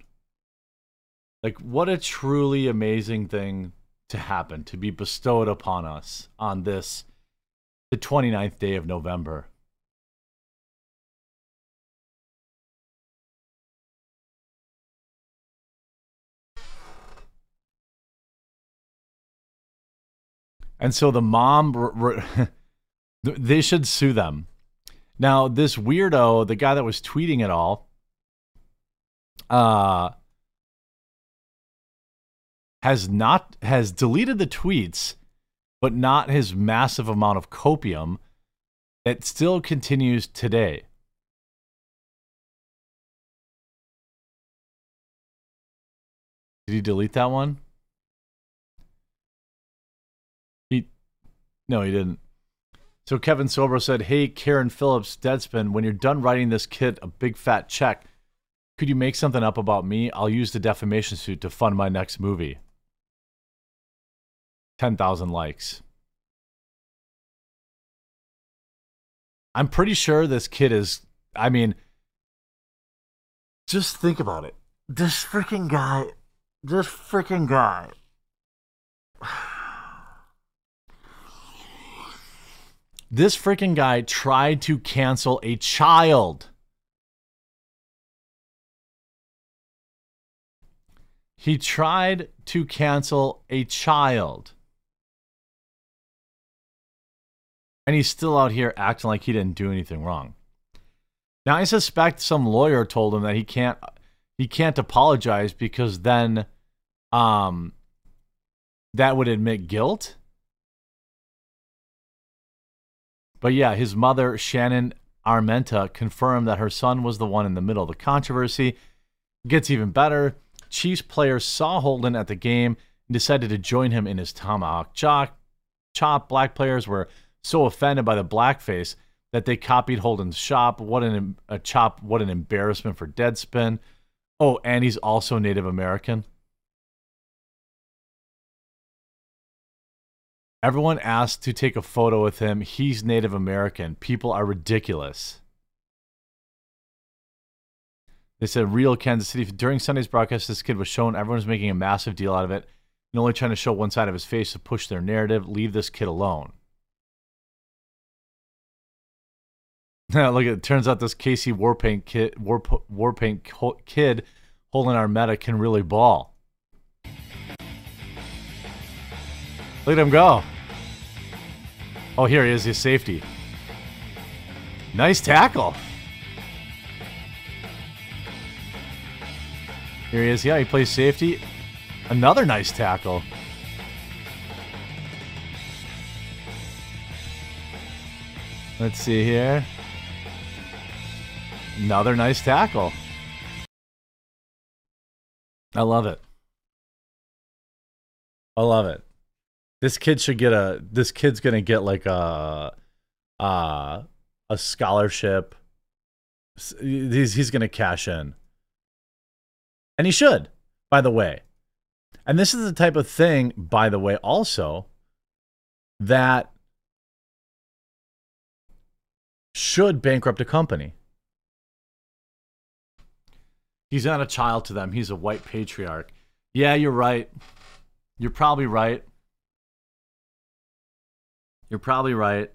Like what a truly amazing thing to happen to be bestowed upon us on this the 29th day of November. And so the mom they should sue them now, this weirdo, the guy that was tweeting it all, uh, has not has deleted the tweets, but not his massive amount of copium that still continues today. Did he delete that one? He no, he didn't. So Kevin Sorbo said, Hey, Carron Phillips, Deadspin, when you're done writing this kid a big fat check, could you make something up about me? I'll use the defamation suit to fund my next movie. 10,000 likes. I'm pretty sure this kid is, I mean, just think about it. This freaking guy, this freaking guy. This freaking guy tried to cancel a child. He tried to cancel a child. And he's still out here acting like he didn't do anything wrong. Now I suspect some lawyer told him that he can't he can't apologize because then um that would admit guilt. But yeah, his mother, Shannon Armenta, confirmed that her son was the one in the middle of the controversy. Gets even better. Chiefs players saw Holden at the game and decided to join him in his tomahawk chop. Chop. Black players were so offended by the blackface that they copied Holden's shop. What an a chop! What an embarrassment for Deadspin. Oh, and he's also Native American. Everyone asked to take a photo with him. He's Native American. People are ridiculous. They said real Kansas City. During Sunday's broadcast, this kid was shown. Everyone's making a massive deal out of it and only trying to show one side of his face to push their narrative. Leave this kid alone. Now look, it turns out this Casey Warpaint kid, War, Warpaint kid Holden Armenta can really ball. Look at him go. Oh, here he is, his safety. Nice tackle. Here he is. Yeah, he plays safety. Another nice tackle. Let's see here. Another nice tackle. I love it. I love it. This kid should get a. This kid's gonna get like a, uh, a scholarship. He's he's gonna cash in, and he should. By the way, and this is the type of thing, by the way, also that should bankrupt a company. He's not a child to them. He's a white patriarch. Yeah, you're right. You're probably right. You're probably right.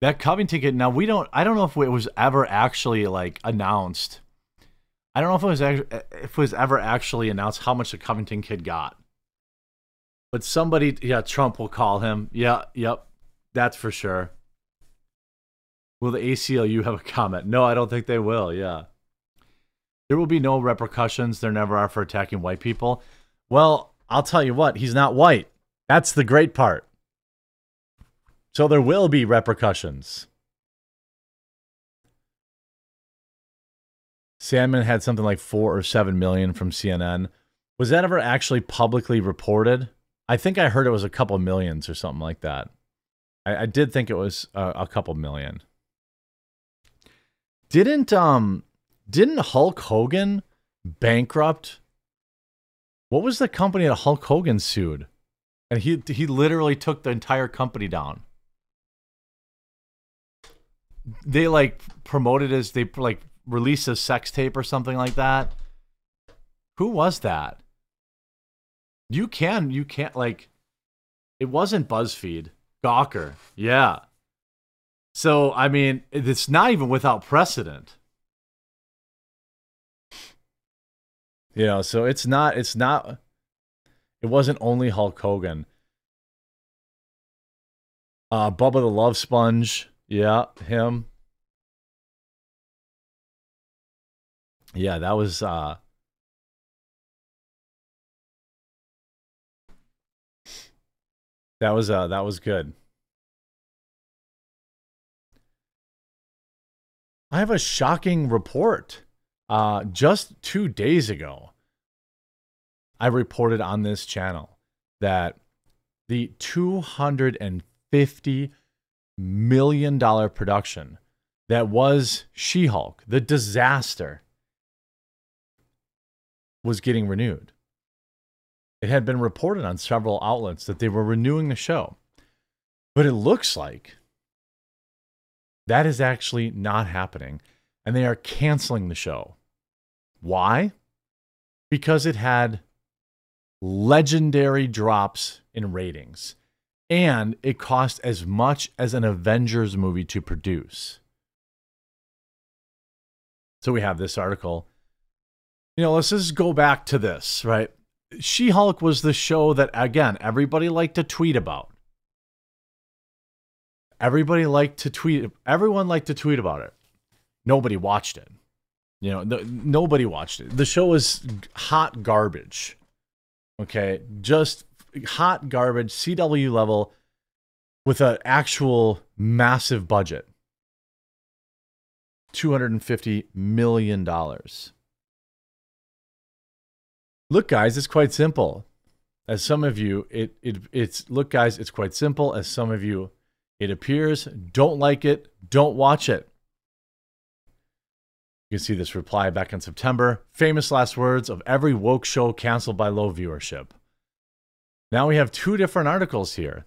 That Covington kid. Now we don't. I don't know if it was ever actually like announced. I don't know if it was if it was ever actually announced how much the Covington kid got. But somebody, yeah, Trump will call him. Yeah, yep, that's for sure. Will the ACLU have a comment? No, I don't think they will. Yeah. There will be no repercussions. There never are for attacking white people. Well, I'll tell you what, he's not white. That's the great part. So there will be repercussions. Sandmann had something like four or seven million from CNN. Was that ever actually publicly reported? I think I heard it was a couple millions or something like that. I, I did think it was a, a couple million. Didn't um didn't Hulk Hogan bankrupt? What was the company that Hulk Hogan sued? And he he literally took the entire company down. They like promoted as they like released a sex tape or something like that. Who was that? You can you can't like it wasn't BuzzFeed. Gawker. Yeah. So I mean, it's not even without precedent. You know, so it's not it's not it wasn't only Hulk Hogan. Uh Bubba the Love Sponge, yeah, him. Yeah, that was uh That was uh that was good. I have a shocking report. Uh, just two days ago, I reported on this channel that the $250 million production that was She Hulk, the disaster, was getting renewed. It had been reported on several outlets that they were renewing the show. But it looks like that is actually not happening, and they are canceling the show. Why? Because it had legendary drops in ratings, and it cost as much as an Avengers movie to produce. So we have this article. You know, let's just go back to this, right? She Hulk was the show that, again, everybody liked to tweet about. Everybody liked to tweet. Everyone liked to tweet about it. Nobody watched it. You know, the, nobody watched it. The show was hot garbage. Okay, just hot garbage, CW level, with an actual massive budget. $250 million. Look, guys, it's quite simple. As some of you, it, it it's look, guys, it's quite simple. As some of you, it appears don't like it, don't watch it. You can see this reply back in September. Famous last words of every woke show canceled by low viewership. Now we have two different articles here.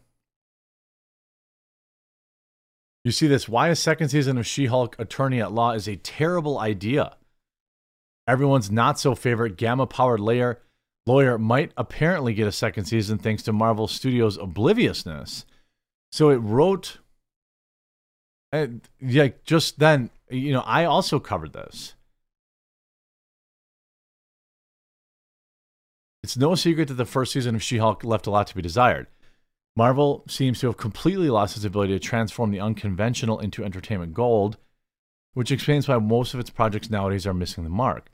You see this why a second season of She Hulk Attorney at Law is a terrible idea. Everyone's not so favorite gamma powered layer lawyer might apparently get a second season thanks to Marvel Studios' obliviousness. So it wrote, and yeah, just then, you know, I also covered this. It's no secret that the first season of She Hulk left a lot to be desired. Marvel seems to have completely lost its ability to transform the unconventional into entertainment gold, which explains why most of its projects nowadays are missing the mark.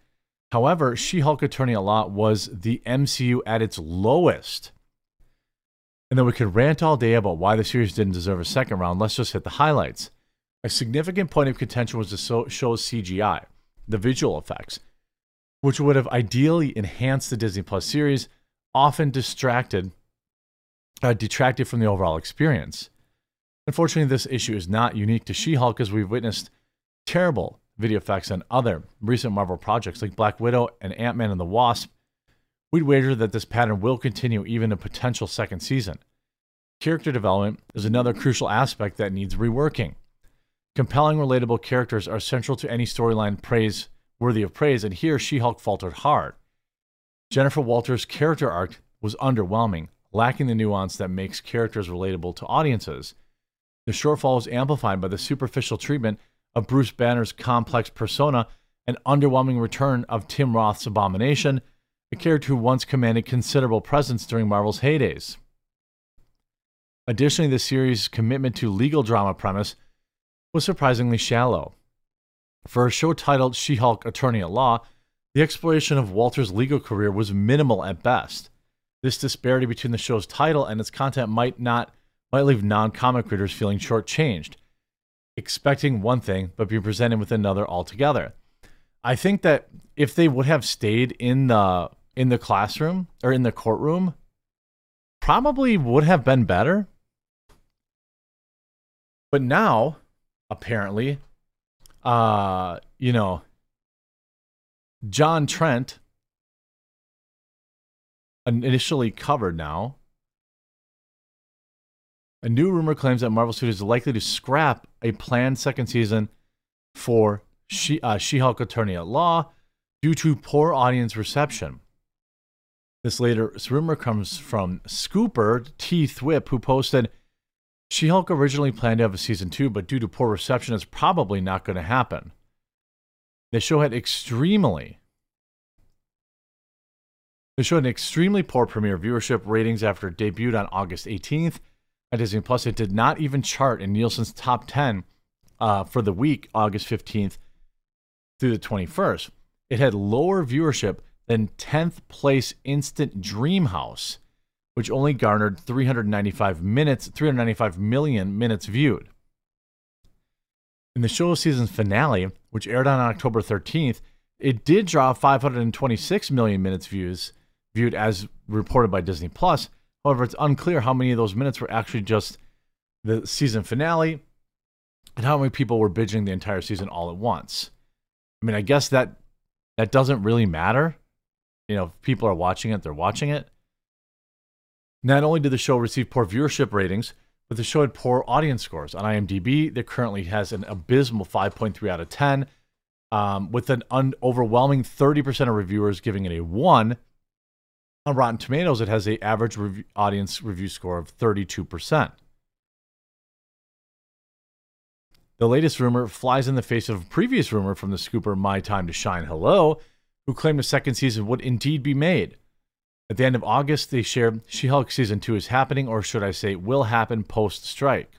However, She Hulk Attorney at Law was the MCU at its lowest. And then we could rant all day about why the series didn't deserve a second round. Let's just hit the highlights. A significant point of contention was the show's CGI, the visual effects, which would have ideally enhanced the Disney Plus series, often distracted, uh, detracted from the overall experience. Unfortunately, this issue is not unique to She Hulk, as we've witnessed terrible video effects on other recent Marvel projects like Black Widow and Ant Man and the Wasp. We'd wager that this pattern will continue even a potential second season. Character development is another crucial aspect that needs reworking. Compelling, relatable characters are central to any storyline praise worthy of praise, and here She Hulk faltered hard. Jennifer Walters' character arc was underwhelming, lacking the nuance that makes characters relatable to audiences. The shortfall was amplified by the superficial treatment of Bruce Banner's complex persona and underwhelming return of Tim Roth's Abomination, a character who once commanded considerable presence during Marvel's heydays. Additionally, the series' commitment to legal drama premise was surprisingly shallow. For a show titled She Hulk Attorney at Law, the exploration of Walter's legal career was minimal at best. This disparity between the show's title and its content might not might leave non-comic readers feeling shortchanged, expecting one thing but being presented with another altogether. I think that if they would have stayed in the in the classroom or in the courtroom, probably would have been better. But now apparently. Uh, you know, John Trent, initially covered now. A new rumor claims that Marvel Studios is likely to scrap a planned second season for She uh, She-Hulk Attorney at Law due to poor audience reception. This latest rumor comes from Scooper T. Thwip, who posted she Hulk originally planned to have a season two, but due to poor reception, it's probably not going to happen. The show had extremely the show had extremely poor premiere viewership ratings after it debuted on August 18th at Disney Plus. It did not even chart in Nielsen's top 10 uh, for the week, August 15th through the 21st. It had lower viewership than 10th place Instant Dream House which only garnered 395 minutes, 395 million minutes viewed. In the show season's finale, which aired on October 13th, it did draw 526 million minutes views viewed as reported by Disney Plus. However, it's unclear how many of those minutes were actually just the season finale and how many people were binging the entire season all at once. I mean, I guess that that doesn't really matter. You know, if people are watching it, they're watching it. Not only did the show receive poor viewership ratings, but the show had poor audience scores. On IMDb, it currently has an abysmal 5.3 out of 10, um, with an overwhelming 30% of reviewers giving it a 1. On Rotten Tomatoes, it has an average audience review score of 32%. The latest rumor flies in the face of a previous rumor from the scooper My Time to Shine Hello, who claimed a second season would indeed be made. At the end of August, they shared She Hulk Season 2 is happening, or should I say, will happen post strike.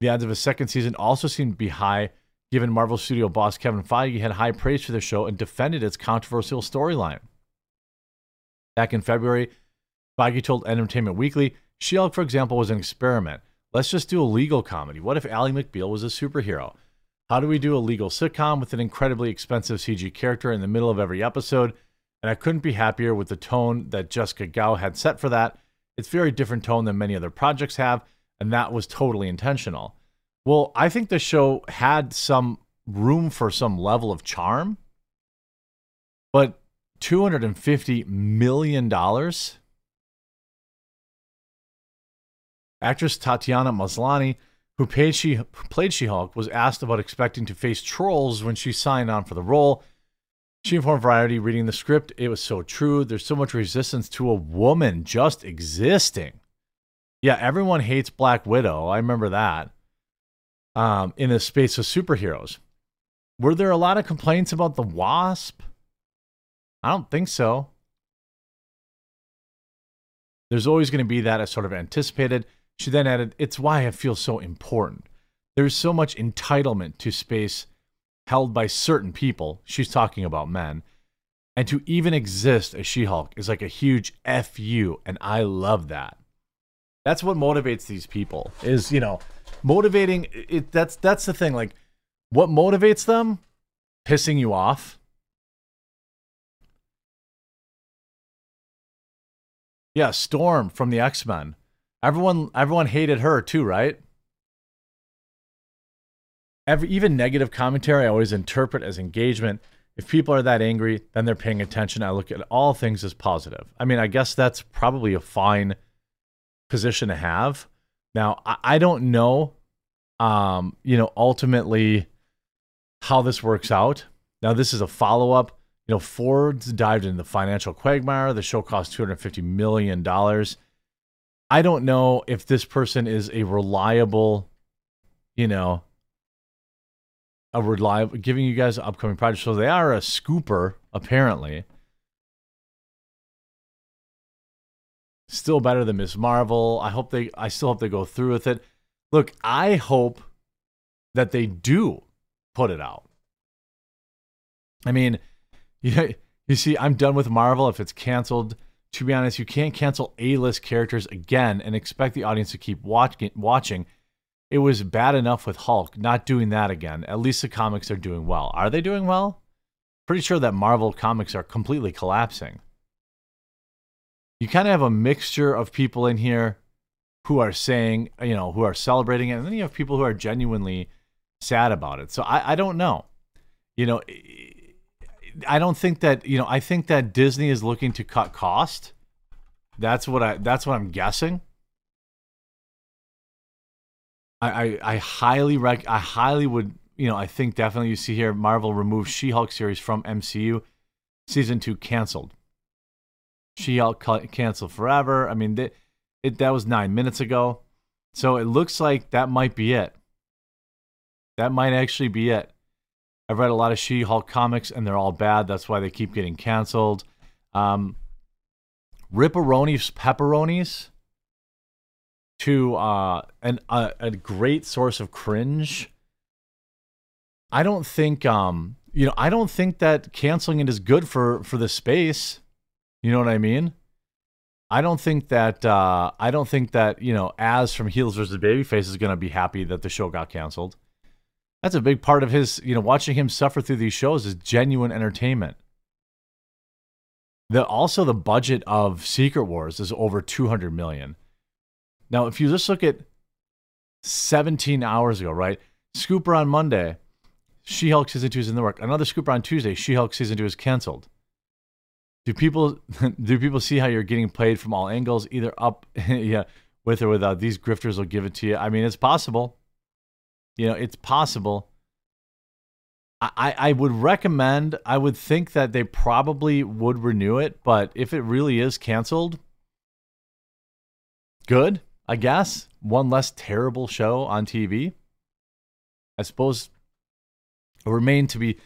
The odds of a second season also seem to be high, given Marvel Studio boss Kevin Feige had high praise for the show and defended its controversial storyline. Back in February, Feige told Entertainment Weekly She Hulk, for example, was an experiment. Let's just do a legal comedy. What if Ally McBeal was a superhero? How do we do a legal sitcom with an incredibly expensive CG character in the middle of every episode? And I couldn't be happier with the tone that Jessica Gao had set for that. It's very different tone than many other projects have, and that was totally intentional. Well, I think the show had some room for some level of charm, but $250 million? Actress Tatiana Maslany, who, she, who played She Hulk, was asked about expecting to face trolls when she signed on for the role she informed Variety reading the script, it was so true. There's so much resistance to a woman just existing. Yeah, everyone hates Black Widow. I remember that. Um, in the space of superheroes. Were there a lot of complaints about the Wasp? I don't think so. There's always going to be that as sort of anticipated. She then added, It's why I feel so important. There's so much entitlement to space held by certain people. She's talking about men. And to even exist as She Hulk is like a huge FU. And I love that. That's what motivates these people is, you know, motivating it that's that's the thing. Like what motivates them? Pissing you off. Yeah, Storm from the X-Men. Everyone everyone hated her too, right? Every even negative commentary I always interpret as engagement. If people are that angry, then they're paying attention. I look at all things as positive. I mean, I guess that's probably a fine position to have. Now, I, I don't know um, you know, ultimately how this works out. Now, this is a follow up. You know, Ford's dived into the financial quagmire. The show cost $250 million. I don't know if this person is a reliable, you know, a reliable, giving you guys upcoming projects. So they are a scooper, apparently. Still better than Miss Marvel. I hope they, I still hope they go through with it. Look, I hope that they do put it out. I mean, you, you see, I'm done with Marvel if it's canceled. To be honest, you can't cancel A-list characters again and expect the audience to keep watch, watching. It was bad enough with Hulk, not doing that again. At least the comics are doing well. Are they doing well? Pretty sure that Marvel comics are completely collapsing. You kind of have a mixture of people in here who are saying, you know, who are celebrating it, and then you have people who are genuinely sad about it. So I, I don't know. You know, I don't think that you know. I think that Disney is looking to cut cost. That's what I. That's what I'm guessing. I I, I highly rec. I highly would. You know, I think definitely you see here Marvel removed She-Hulk series from MCU. Season two canceled. She-Hulk canceled forever. I mean, they, it that was nine minutes ago. So it looks like that might be it. That might actually be it. I've read a lot of She-Hulk comics, and they're all bad. That's why they keep getting canceled. Um, Ripperonis, pepperonis, to uh, an, uh, a great source of cringe. I don't think, um, you know, I don't think that canceling it is good for for the space. You know what I mean? I don't think that uh, I don't think that you know as from Heels versus Babyface is going to be happy that the show got canceled. That's a big part of his you know watching him suffer through these shows is genuine entertainment. The also the budget of Secret Wars is over 200 million. Now, if you just look at 17 hours ago, right? Scooper on Monday, She-Hulk season two is in the work. Another Scooper on Tuesday, She-Hulk season two is canceled do people do people see how you're getting played from all angles, either up, yeah, with or without? These grifters will give it to you. I mean, it's possible. You know, it's possible. I, I would recommend, I would think that they probably would renew it, but if it really is canceled, good, I guess. One less terrible show on TV. I suppose it remain to be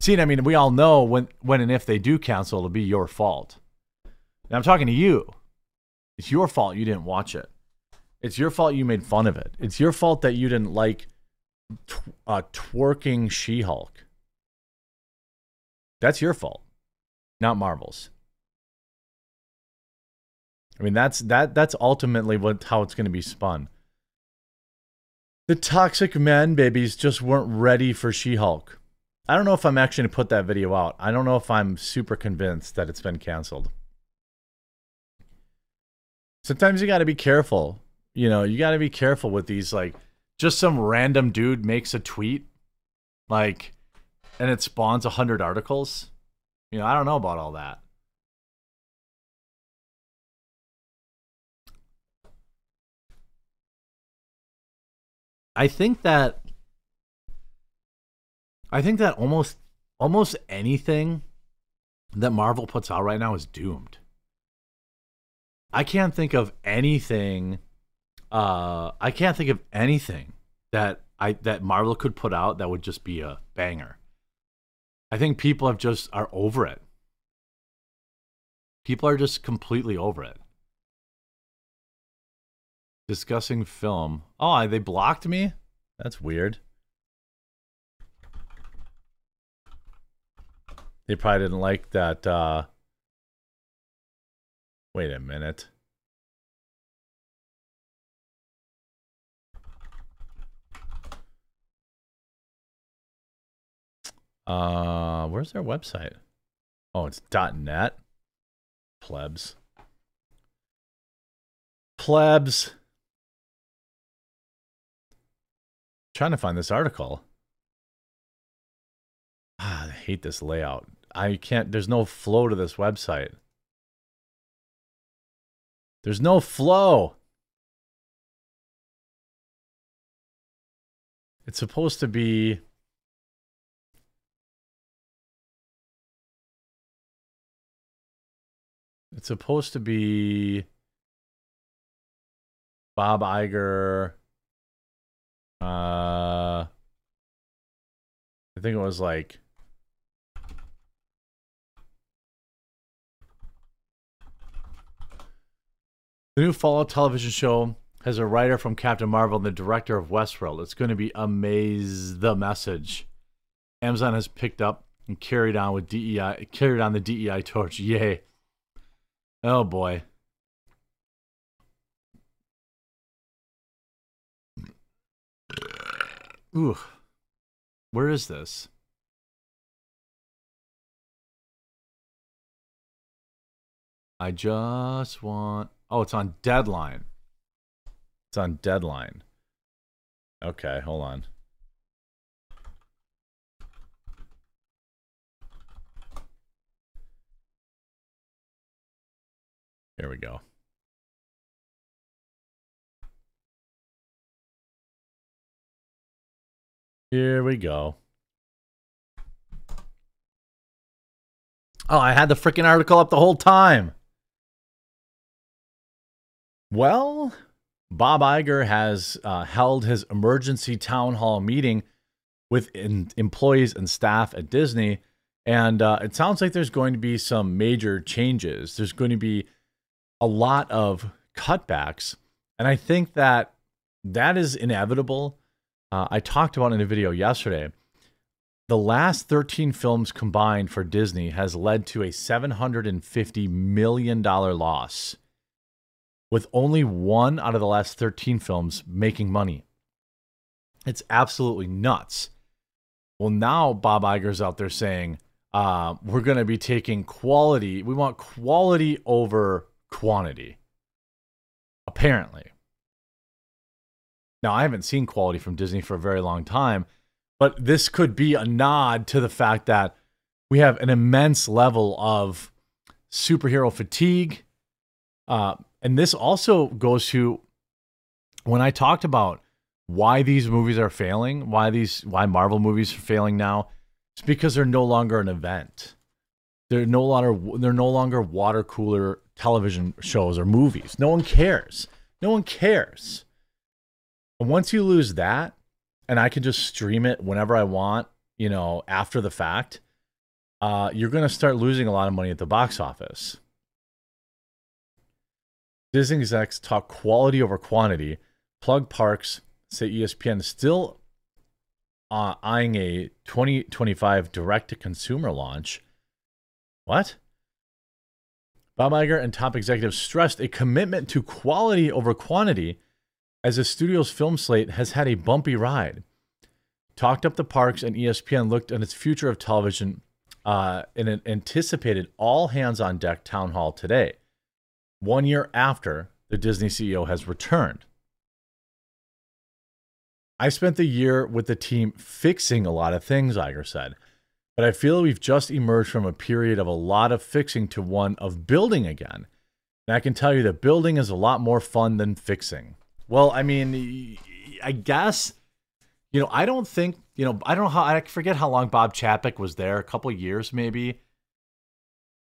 seen. I mean, we all know when, when and if they do cancel, it'll be your fault. I'm talking to you. It's your fault you didn't watch it. It's your fault you made fun of it. It's your fault that you didn't like tw- uh, twerking She Hulk. That's your fault, not Marvel's. I mean, that's that. That's ultimately what how it's going to be spun. The toxic men babies just weren't ready for She Hulk. I don't know if I'm actually going to put that video out. I don't know if I'm super convinced that it's been canceled. Sometimes you got to be careful. You know, you got to be careful with these. Like, just some random dude makes a tweet, like, and it spawns a hundred articles. You know, I don't know about all that. I think that I think that almost almost anything that Marvel puts out right now is doomed. I can't think of anything uh I can't think of anything that I that Marvel could put out that would just be a banger. I think people have just are over it. People are just completely over it. Discussing film. Oh, they blocked me? That's weird. They probably didn't like that. Uh... Wait a minute. Uh, where's their website? Oh, it's .net. Plebs. Plebs. Trying to find this article. Ah, I hate this layout. I can't, there's no flow to this website. There's no flow. It's supposed to be. It's supposed to be Bob Iger. Uh, I think it was like. The new Fallout television show has a writer from Captain Marvel and the director of Westworld. It's going to be amaze the message. Amazon has picked up and carried on with DEI, carried on the DEI torch. Yay! Oh boy. Ooh. Where is this? I just want. Oh, it's on deadline. It's on deadline. Okay, hold on. Here we go. Here we go. Oh, I had the freaking article up the whole time. Well, Bob Iger has uh, held his emergency town hall meeting with in- employees and staff at Disney. And uh, it sounds like there's going to be some major changes. There's going to be a lot of cutbacks. And I think that that is inevitable. Uh, I talked about in a video yesterday. The last 13 films combined for Disney has led to a $750 million loss with only one out of the last 13 films making money. It's absolutely nuts. Well, now Bob Iger's out there saying, uh, we're going to be taking quality. We want quality over quantity. Apparently. Now, I haven't seen quality from Disney for a very long time, but this could be a nod to the fact that we have an immense level of superhero fatigue. Uh, and this also goes to when I talked about why these movies are failing, why these why Marvel movies are failing now, it's because they're no longer an event. They're no longer they're no longer water cooler television shows or movies. No one cares. No one cares. And once you lose that, and I can just stream it whenever I want, you know, after the fact, uh, you're going to start losing a lot of money at the box office. Disney execs talk quality over quantity. Plug Parks say ESPN is still uh, eyeing a 2025 direct to consumer launch. What? Bob Iger and top executives stressed a commitment to quality over quantity as the studio's film slate has had a bumpy ride. Talked up the parks, and ESPN looked at its future of television uh, in an anticipated all hands on deck town hall today one year after the Disney CEO has returned. I spent the year with the team fixing a lot of things, Iger said, but I feel we've just emerged from a period of a lot of fixing to one of building again. And I can tell you that building is a lot more fun than fixing. Well, I mean, I guess, you know, I don't think, you know, I don't know how, I forget how long Bob Chapek was there, a couple years maybe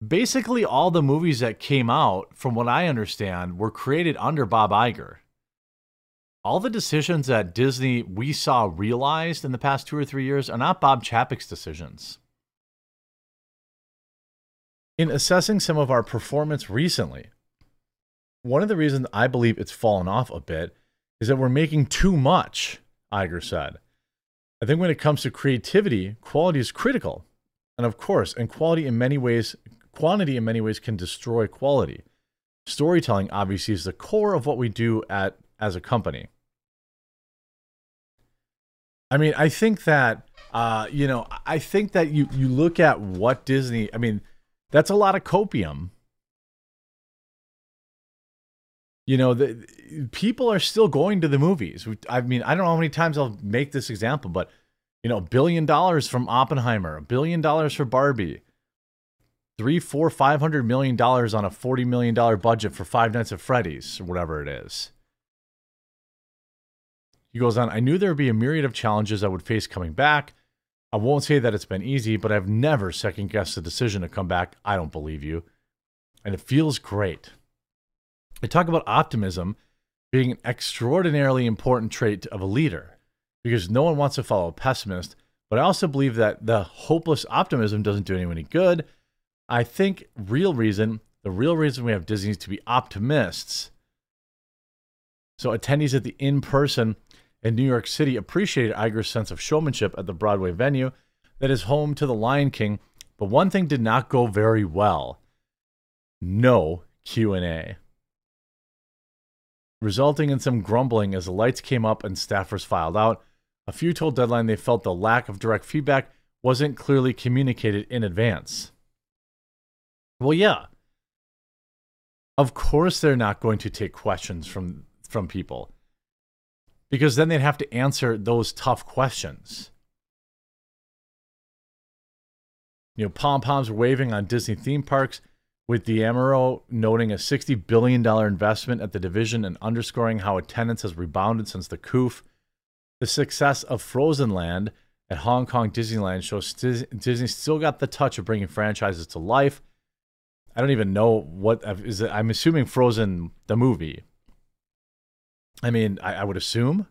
basically all the movies that came out, from what I understand, were created under Bob Iger. All the decisions that Disney we saw realized in the past two or three years are not Bob Chapek's decisions. In assessing some of our performance recently, one of the reasons I believe it's fallen off a bit is that we're making too much, Iger said. I think when it comes to creativity, quality is critical. And of course, and quality in many ways, quantity in many ways can destroy quality. Storytelling obviously is the core of what we do at as a company. I mean, I think that uh, you know, I think that you you look at what Disney. I mean, that's a lot of copium. You know, the people are still going to the movies. I mean, I don't know how many times I'll make this example, but you know, a billion dollars from Oppenheimer, a billion dollars for Barbie, three, four, five hundred million dollars on a forty million dollar budget for Five Nights at Freddy's or whatever it is. He goes on, I knew there would be a myriad of challenges I would face coming back. I won't say that it's been easy, but I've never second guessed the decision to come back. I don't believe you. And it feels great. I talk about optimism being an extraordinarily important trait of a leader because no one wants to follow a pessimist. But I also believe that the hopeless optimism doesn't do anyone any good. I think real reason, the real reason we have Disney is to be optimists. So attendees at the in-person in New York City appreciated Iger's sense of showmanship at the Broadway venue that is home to The Lion King, but one thing did not go very well. No Q&A. Resulting in some grumbling as the lights came up and staffers filed out. A few told Deadline they felt the lack of direct feedback wasn't clearly communicated in advance. Well, yeah. Of course they're not going to take questions from from people because then they'd have to answer those tough questions. You know, pom poms were waving on Disney theme parks, with D'Amaro noting a $60 billion investment at the division and underscoring how attendance has rebounded since the coup. The success of Frozen Land at Hong Kong Disneyland shows Disney still got the touch of bringing franchises to life. I don't even know what is it. I'm assuming Frozen the movie I mean, I, I would assume.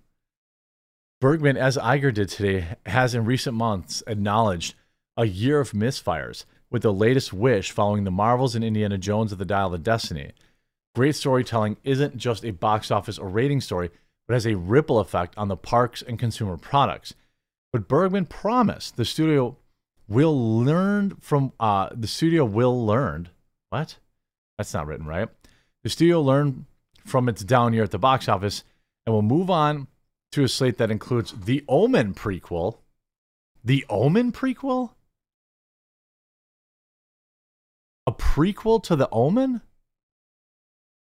Bergman, as Iger did today, has in recent months acknowledged a year of misfires, with the latest wish following the Marvels and Indiana Jones of the Dial of Destiny. Great storytelling isn't just a box office or rating story, but has a ripple effect on the parks and consumer products. But Bergman promised the studio will learn from uh, the studio will learn what? That's not written right. The studio learned from its down year at the box office, and we'll move on to a slate that includes the Omen prequel. The Omen prequel? A prequel to The Omen?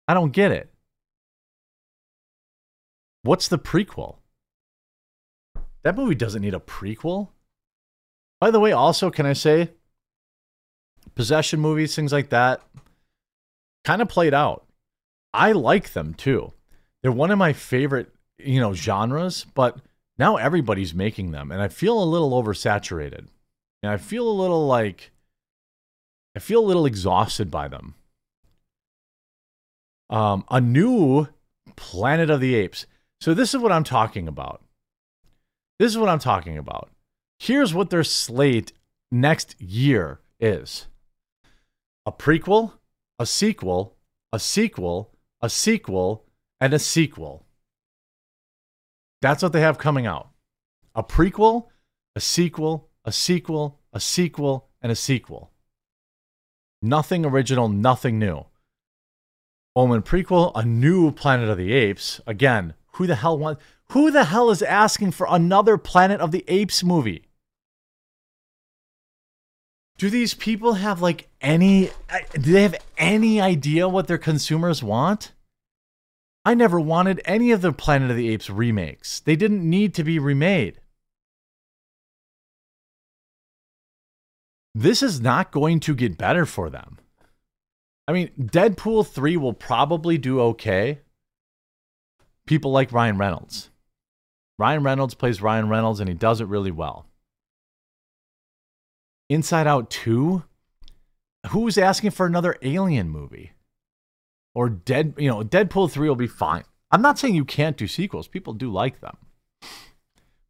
I don't get it. What's the prequel? That movie doesn't need a prequel. By the way, also, can I say, possession movies, things like that, kind of played out. I like them too. They're one of my favorite, you know, genres, but now everybody's making them and I feel a little oversaturated. And I feel a little like I feel a little exhausted by them. Um, a new Planet of the Apes. So this is what I'm talking about. This is what I'm talking about. Here's what their slate next year is. A prequel, a sequel, a sequel, a sequel, and a sequel. That's what they have coming out a prequel, a sequel, a sequel, a sequel, and a sequel. Nothing original, nothing new. Omen prequel, a new Planet of the Apes. Again, who the hell wants who the hell is asking for another Planet of the Apes movie? do these people have like any do they have any idea what their consumers want i never wanted any of the planet of the apes remakes they didn't need to be remade this is not going to get better for them i mean deadpool 3 will probably do okay people like ryan reynolds ryan reynolds plays ryan reynolds and he does it really well Inside Out 2? Who's asking for another alien movie? Or Dead, you know, Deadpool 3 will be fine. I'm not saying you can't do sequels. People do like them.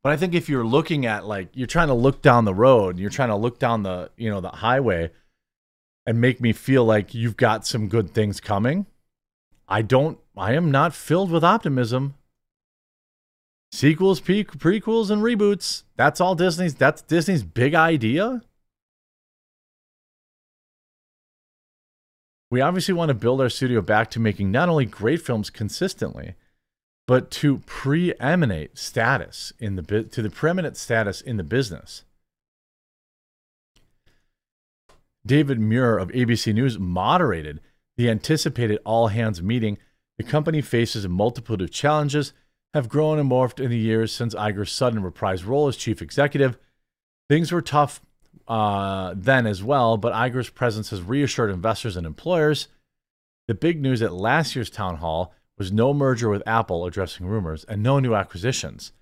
But I think if you're looking at like you're trying to look down the road, you're trying to look down the, you know, the highway and make me feel like you've got some good things coming. I don't I am not filled with optimism. Sequels, pre- prequels, and reboots. That's all Disney's. That's Disney's big idea. We obviously want to build our studio back to making not only great films consistently, but to preeminent status in the to the preeminent status in the business. David Muir of ABC News moderated the anticipated all hands meeting. The company faces a multitude of challenges have grown and morphed in the years since Iger's sudden reprised role as chief executive. Things were tough uh, then as well, but Iger's presence has reassured investors and employers. The big news at last year's town hall was no merger with Apple addressing rumors and no new acquisitions.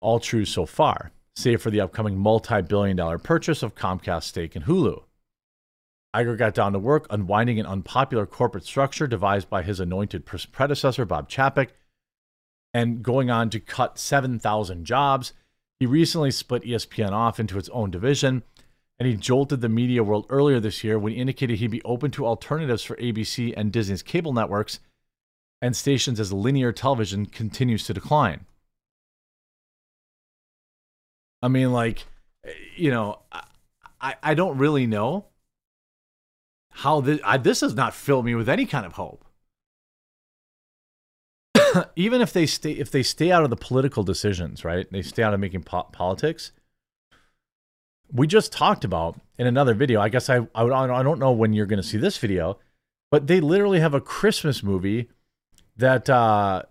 All true so far, save for the upcoming multi billion dollar purchase of Comcast stake in Hulu. Iger got down to work unwinding an unpopular corporate structure devised by his anointed predecessor, Bob Chapek, and going on to cut 7,000 jobs. He recently split ESPN off into its own division, and he jolted the media world earlier this year when he indicated he'd be open to alternatives for ABC and Disney's cable networks and stations as linear television continues to decline. I mean, like, you know, I, I don't really know how this, I, this not fill me with any kind of hope. even if they stay if they stay out of the political decisions, right? They stay out of making po- politics. We just talked about in another video. I guess I I, I don't know when you're going to see this video, but they literally have a Christmas movie that uh,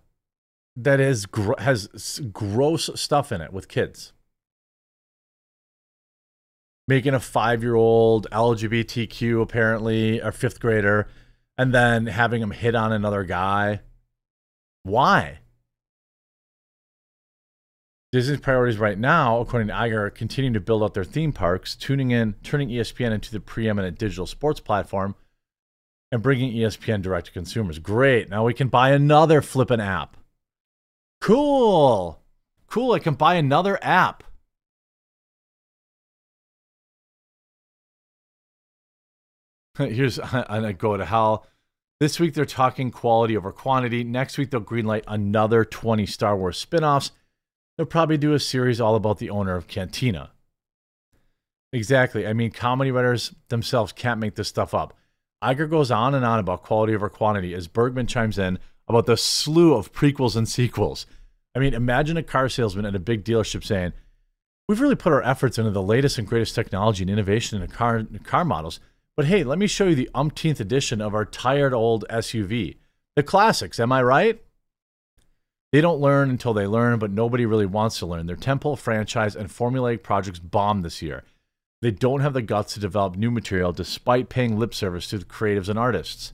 that is gr- has gross stuff in it with kids. Making a five year old LGBTQ apparently a fifth grader, and then having him hit on another guy why? Disney's priorities right now, according to Iger, are continuing to build out their theme parks, tuning in, turning ESPN into the preeminent digital sports platform, and bringing ESPN direct to consumers. Great. Now we can buy another flippin' app. Cool. Cool. I can buy another app. Here's I go to hell. This week they're talking quality over quantity. Next week they'll greenlight another 20 Star Wars spin-offs. They'll probably do a series all about the owner of Cantina. Exactly. I mean, comedy writers themselves can't make this stuff up. Iger goes on and on about quality over quantity as Bergman chimes in about the slew of prequels and sequels. I mean, imagine a car salesman at a big dealership saying, We've really put our efforts into the latest and greatest technology and innovation in car, car models. But hey, let me show you the umpteenth edition of our tired old SUV. The classics, am I right? They don't learn until they learn, but nobody really wants to learn. Their temple franchise and formulaic projects bombed this year. They don't have the guts to develop new material despite paying lip service to the creatives and artists.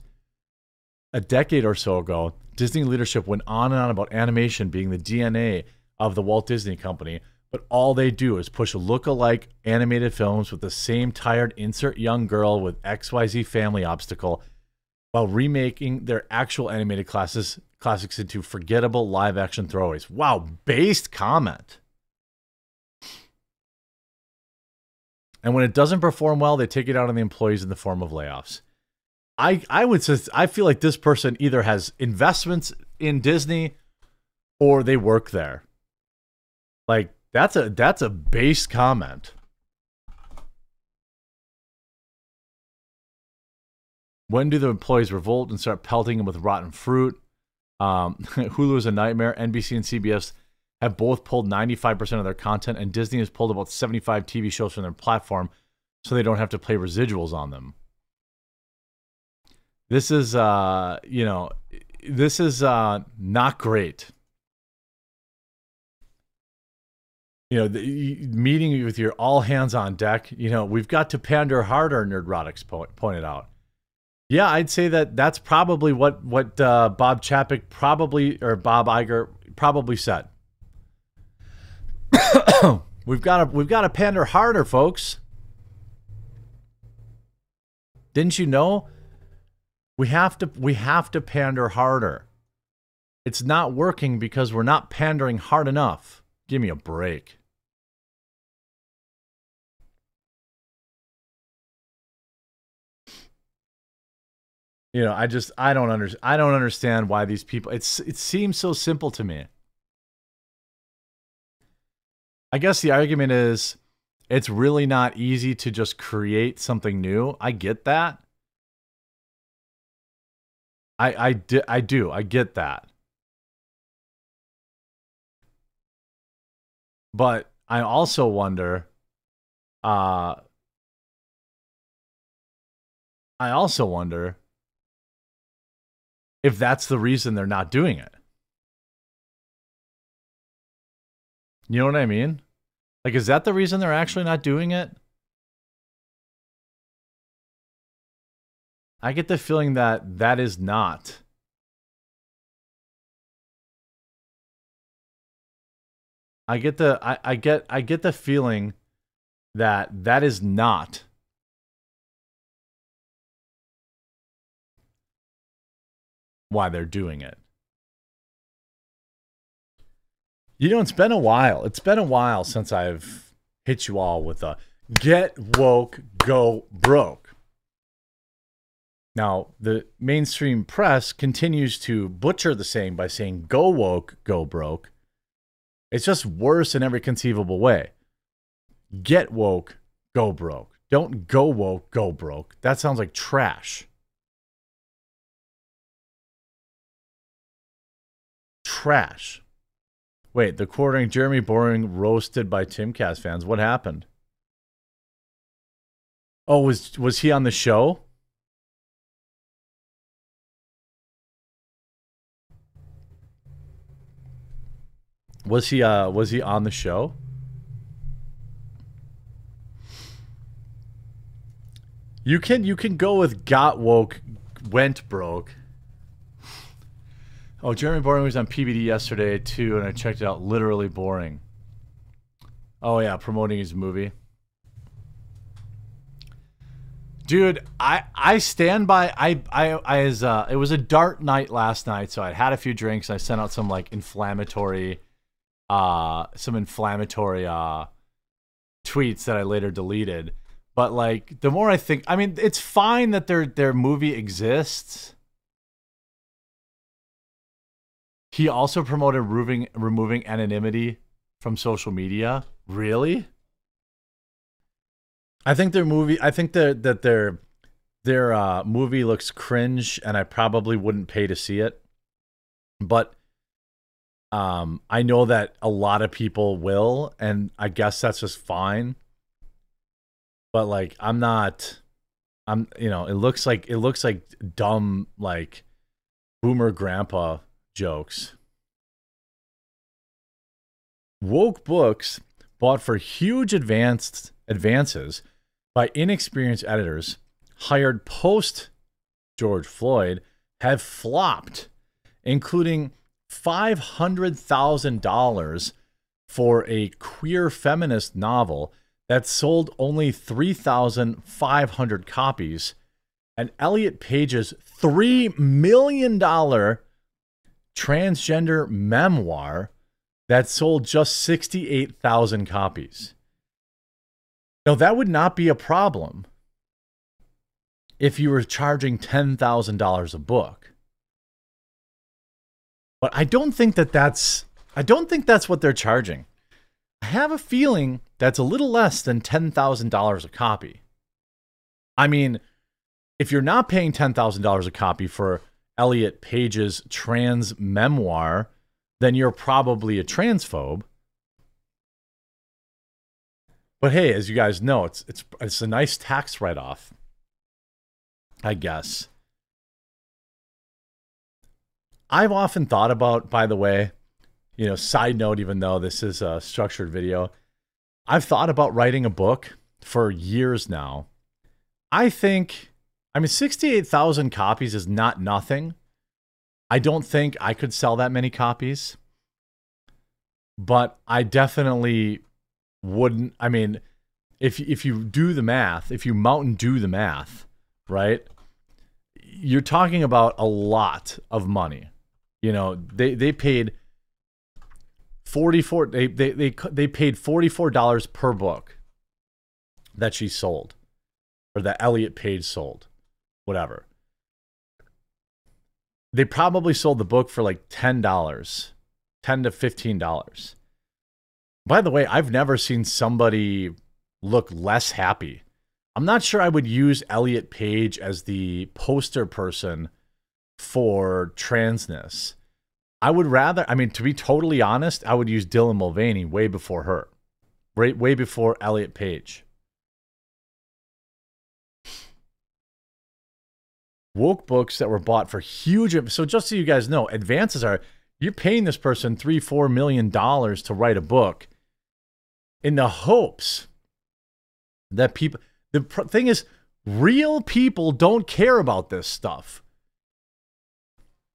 A decade or so ago, Disney leadership went on and on about animation being the DNA of the Walt Disney Company, but all they do is push look-alike animated films with the same tired insert young girl with XYZ family obstacle while remaking their actual animated classes classics into forgettable live action throwaways. Wow, based comment. And when it doesn't perform well, they take it out on the employees in the form of layoffs. I I would say I feel like this person either has investments in Disney or they work there. Like that's a that's a base comment. When do the employees revolt and start pelting them with rotten fruit? Um, Hulu is a nightmare. NBC and CBS have both pulled 95% of their content, and Disney has pulled about 75 TV shows from their platform so they don't have to play residuals on them. This is, uh, you know, this is uh, not great. you know, the, meeting with your all hands on deck, you know, we've got to pander harder, Nerdrotics po- pointed out. Yeah, I'd say that that's probably what what uh, Bob Chapek probably or Bob Iger probably said. we've got to we've got to pander harder, folks. Didn't you know? We have to we have to pander harder. It's not working because we're not pandering hard enough. Give me a break. You know, I just I don't under, I don't understand why these people it's it seems so simple to me. I guess the argument is it's really not easy to just create something new. I get that. I I, di- I do. I get that. But I also wonder uh I also wonder if that's the reason they're not doing it. You know what I mean? Like, is that the reason they're actually not doing it? I get the feeling that that is not. I get the I, I get I get the feeling that that is not why they're doing it. You know, it's been a while. It's been a while since I've hit you all with a get woke, go broke. Now, the mainstream press continues to butcher the saying by saying go woke, go broke. It's just worse in every conceivable way. Get woke, go broke. Don't go woke, go broke. That sounds like trash. Trash. Wait, the quartering Jeremy Boring roasted by Timcast fans. What happened? Oh, was was he on the show? Was he uh was he on the show? You can you can go with got woke went broke. Oh, Jeremy Boring was on PBD yesterday too, and I checked it out. Literally boring. Oh yeah, promoting his movie. Dude, I I stand by I I I as uh it was a dark night last night, so I had a few drinks. I sent out some like inflammatory uh some inflammatory uh tweets that I later deleted. But like the more I think I mean it's fine that their their movie exists. He also promoted removing removing anonymity from social media. Really? I think their movie I think that that their their uh movie looks cringe and I probably wouldn't pay to see it. But um, I know that a lot of people will, and I guess that's just fine. But like, I'm not. I'm, you know, it looks like it looks like dumb, like boomer grandpa jokes. Woke books bought for huge advanced advances by inexperienced editors hired post George Floyd have flopped, including $500,000 for a queer feminist novel that sold only 3,500 copies, and Elliot Page's $3 million transgender memoir that sold just 68,000 copies. Now, that would not be a problem if you were charging $10,000 a book. But I don't think that that's I don't think that's what they're charging. I have a feeling that's a little less than $10,000 a copy. I mean, if you're not paying $10,000 a copy for Elliot Page's trans memoir, then you're probably a transphobe. But hey, as you guys know, it's it's it's a nice tax write-off. I guess. I've often thought about, by the way, you know, side note, even though this is a structured video, I've thought about writing a book for years now. I think, I mean, 68,000 copies is not nothing. I don't think I could sell that many copies, but I definitely wouldn't. I mean, if if you do the math, if you Mountain Dew the math, right, you're talking about a lot of money. You know, they they paid forty four. They they they they paid forty four dollars per book that she sold, or that Elliot Page sold, whatever. They probably sold the book for like ten dollars, ten to fifteen dollars. By the way, I've never seen somebody look less happy. I'm not sure I would use Elliot Page as the poster person for transness. I would rather, I mean, to be totally honest, I would use Dylan Mulvaney way before her, way, way before Elliot Page. Woke books that were bought for huge. So just so you guys know, advances are you're paying this person three, four million dollars to write a book in the hopes that people. The thing is, real people don't care about this stuff.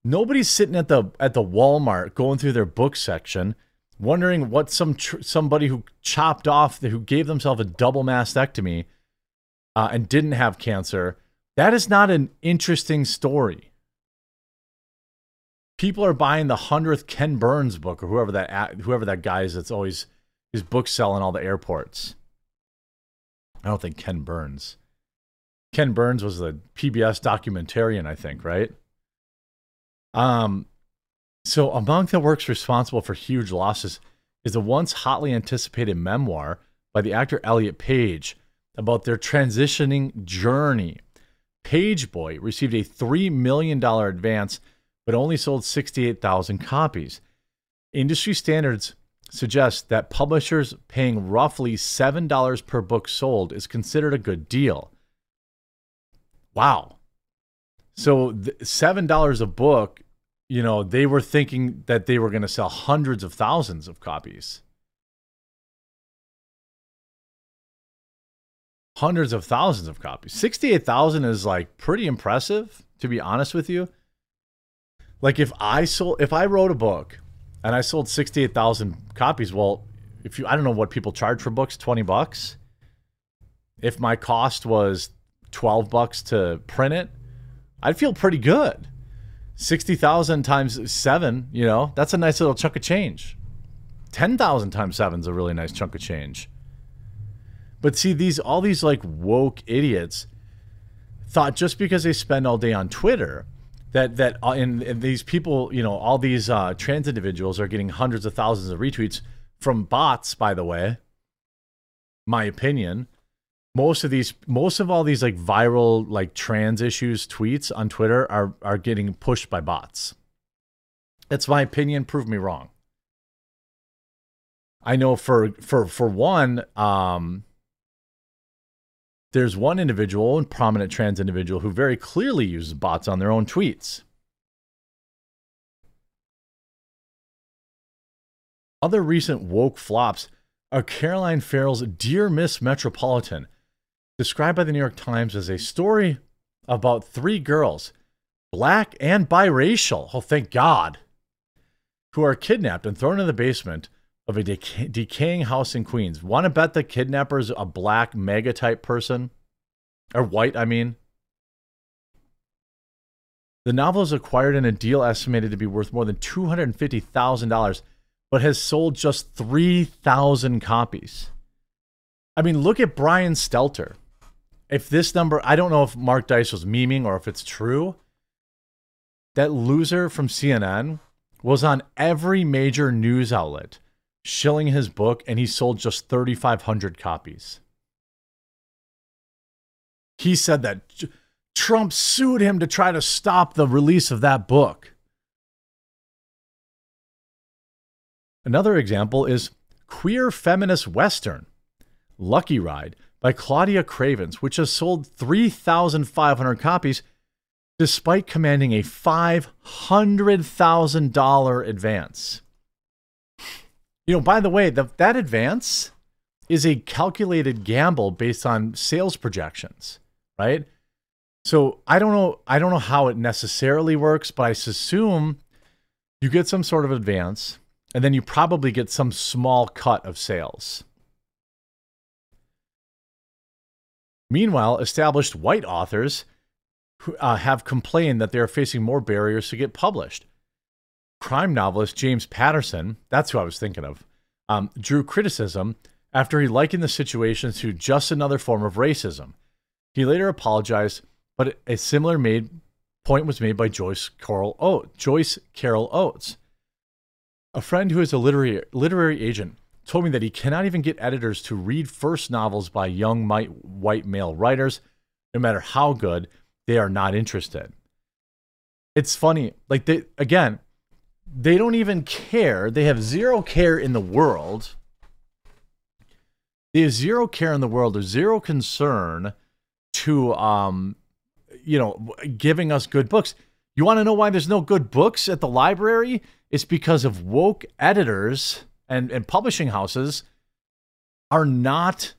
Nobody's sitting at the at the Walmart going through their book section, wondering what some somebody who chopped off, who gave themselves a double mastectomy, uh, and didn't have cancer. That is not an interesting story. People are buying the hundredth Ken Burns book or whoever that whoever that guy is. That's always his book selling all the airports. I don't think Ken Burns. Ken Burns was the PBS documentarian, I think, right? Um, so among the works responsible for huge losses is the once hotly anticipated memoir by the actor Elliot Page about their transitioning journey. Pageboy received a $3 million advance, but only sold 68,000 copies. Industry standards suggest that publishers paying roughly $7 per book sold is considered a good deal. Wow. So $7 a book, you know, they were thinking that they were going to sell hundreds of thousands of copies. Hundreds of thousands of copies. 68,000 is like pretty impressive, to be honest with you. Like if I sold if I wrote a book and I sold 68,000 copies. Well, if you, I don't know what people charge for books, 20 bucks. If my cost was 12 bucks to print it, I'd feel pretty good. 60,000 times seven, you know, that's a nice little chunk of change. 10,000 times seven is a really nice chunk of change. But see, these, all these like woke idiots thought just because they spend all day on Twitter that that uh, and, and these people, you know, all these uh, trans individuals are getting hundreds of thousands of retweets from bots. By the way, my opinion, most of these, most of all these like viral like trans issues tweets on Twitter are are getting pushed by bots. That's my opinion. Prove me wrong. I know for for for one, um, there's one individual, and prominent trans individual, who very clearly uses bots on their own tweets. Other recent woke flops are Carolyn Ferrell's Dear Miss Metropolitan, described by the New York Times as a story about three girls, black and biracial, oh, thank God, who are kidnapped and thrown in the basement of a deca- decaying house in Queens. Want to bet the kidnapper's a black MAGA type person? Or white, I mean. The novel is acquired in a deal estimated to be worth more than $250,000, but has sold just 3,000 copies. I mean, look at Brian Stelter. If this number, I don't know if Mark Dice was memeing or if it's true. That loser from CNN was on every major news outlet shilling his book, and he sold just 3,500 copies. He said that Trump sued him to try to stop the release of that book. Another example is Queer Feminist Western, Lucky Ride by Claudia Cravens, which has sold 3,500 copies despite commanding a $500,000 advance. You know, by the way, the, that advance is a calculated gamble based on sales projections, right? So I don't know. I don't know how it necessarily works, but I assume you get some sort of advance, and then you probably get some small cut of sales. Meanwhile, established white authors uh, have complained that they are facing more barriers to get published crime novelist James Patterson, that's who I was thinking of, um, drew criticism after he likened the situation to just another form of racism. He later apologized, but a similar made point was made by Joyce Carol Oates. Joyce Carol Oates, a friend who is a literary literary agent, told me that he cannot even get editors to read first novels by young white male writers. No matter how good, they are not interested. It's funny. Like, they, again, they don't even care. They have zero care in the world. They have zero care in the world. There's zero concern to, um, you know, giving us good books. You want to know why there's no good books at the library? It's because of woke editors and, and publishing houses are not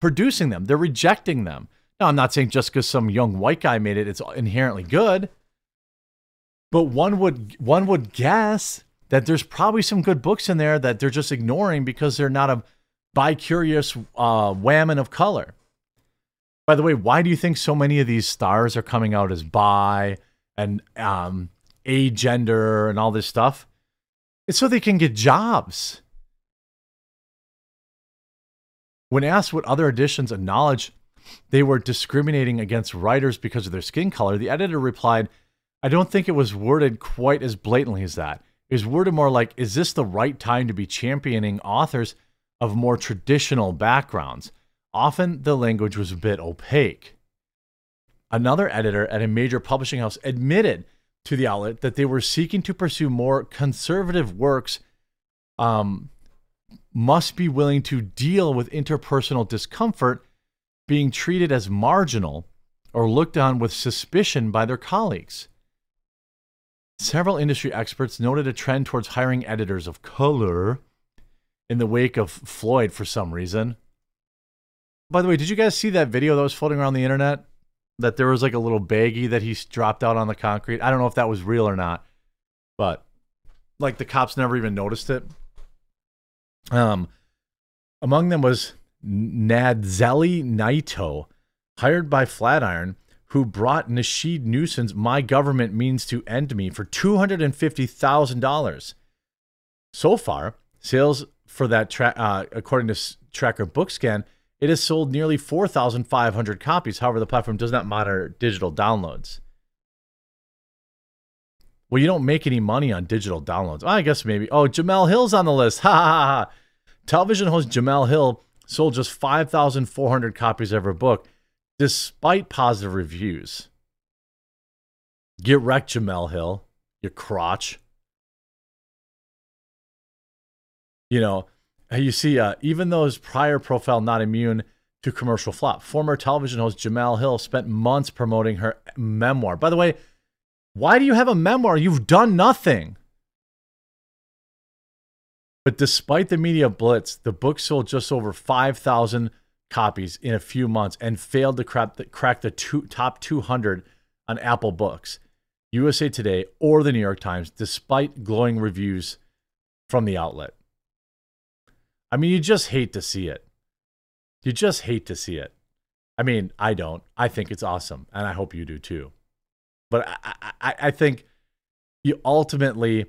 producing them. They're rejecting them. Now, I'm not saying just because some young white guy made it, it's inherently good. But one would one would guess that there's probably some good books in there that they're just ignoring because they're not a bi-curious uh, whammon of color. By the way, why do you think so many of these stars are coming out as bi and um, agender and all this stuff? It's so they can get jobs. When asked what other editions acknowledge they were discriminating against writers because of their skin color, the editor replied, I don't think it was worded quite as blatantly as that. It was worded more like, is this the right time to be championing authors of more traditional backgrounds? Often the language was a bit opaque. Another editor at a major publishing house admitted to the outlet that they were seeking to pursue more conservative works, um, must be willing to deal with interpersonal discomfort being treated as marginal or looked on with suspicion by their colleagues. Several industry experts noted a trend towards hiring editors of color in the wake of Floyd for some reason. By the way, did you guys see that video that was floating around the internet? That there was like a little baggie that he dropped out on the concrete. I don't know if that was real or not, but like the cops never even noticed it. Um, among them was Nadxieli Nieto, hired by Flatiron who brought Rasheed Newson's My Government Means to End Me for $250,000. So far, sales for that, tra- uh, according to Tracker Bookscan, it has sold nearly 4,500 copies. However, the platform does not monitor digital downloads. Well, you don't make any money on digital downloads. I guess maybe. Oh, Jemele Hill's on the list. Ha ha ha. Television host Jemele Hill sold just 5,400 copies of her book despite positive reviews. Get wrecked, Jemele Hill, you crotch. You know, you see, uh, even though his prior profile not immune to commercial flop, former television host Jemele Hill spent months promoting her memoir. By the way, why do you have a memoir? You've done nothing. But despite the media blitz, the book sold just over 5,000 copies in a few months and failed to crack the, crack the two, top 200 on Apple Books, USA Today, or the New York Times, despite glowing reviews from the outlet. I mean, you just hate to see it. You just hate to see it. I mean, I don't. I think it's awesome, and I hope you do too. But I, I, I think you ultimately,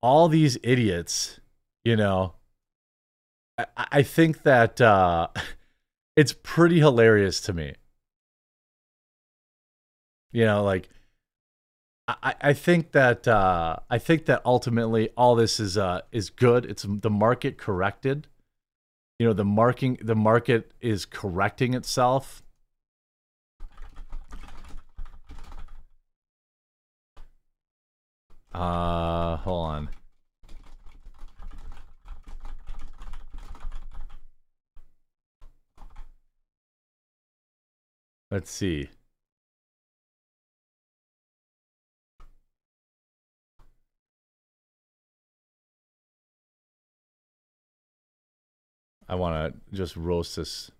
all these idiots, you know, I, I think that uh, it's pretty hilarious to me. You know, like I, I think that uh, I think that ultimately all this is uh, is good. It's the market corrected. You know, the marking the market is correcting itself. Uh, hold on. Let's see. I want to just roast this.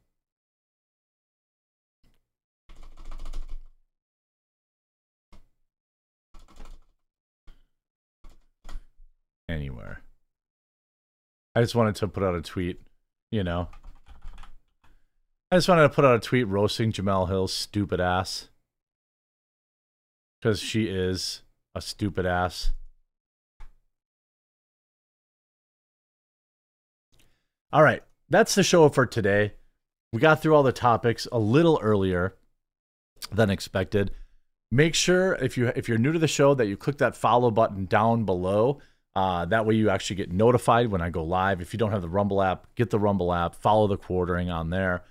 Anywhere. I just wanted to put out a tweet, you know. I just wanted to put out a tweet roasting Jemele Hill's stupid ass. Because she is a stupid ass. All right, that's the show for today. We got through all the topics a little earlier than expected. Make sure if you if you're new to the show that you click that follow button down below Uh, that way, you actually get notified when I go live. If you don't have the Rumble app, get the Rumble app, follow the quartering on there.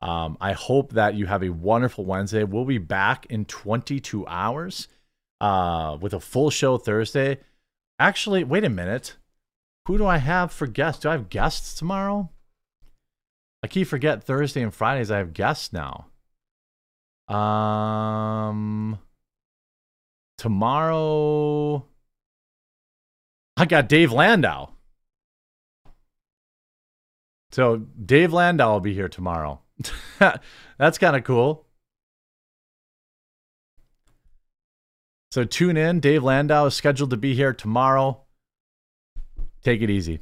Um, I hope that you have a wonderful Wednesday. We'll be back in 22 hours uh, with a full show Thursday. Actually, wait a minute. Who do I have for guests? Do I have guests tomorrow? I keep forget Thursday and Fridays I have guests now. Um tomorrow I got Dave Landau. So Dave Landau will be here tomorrow. That's kind of cool. So tune in. Dave Landau is scheduled to be here tomorrow. Take it easy.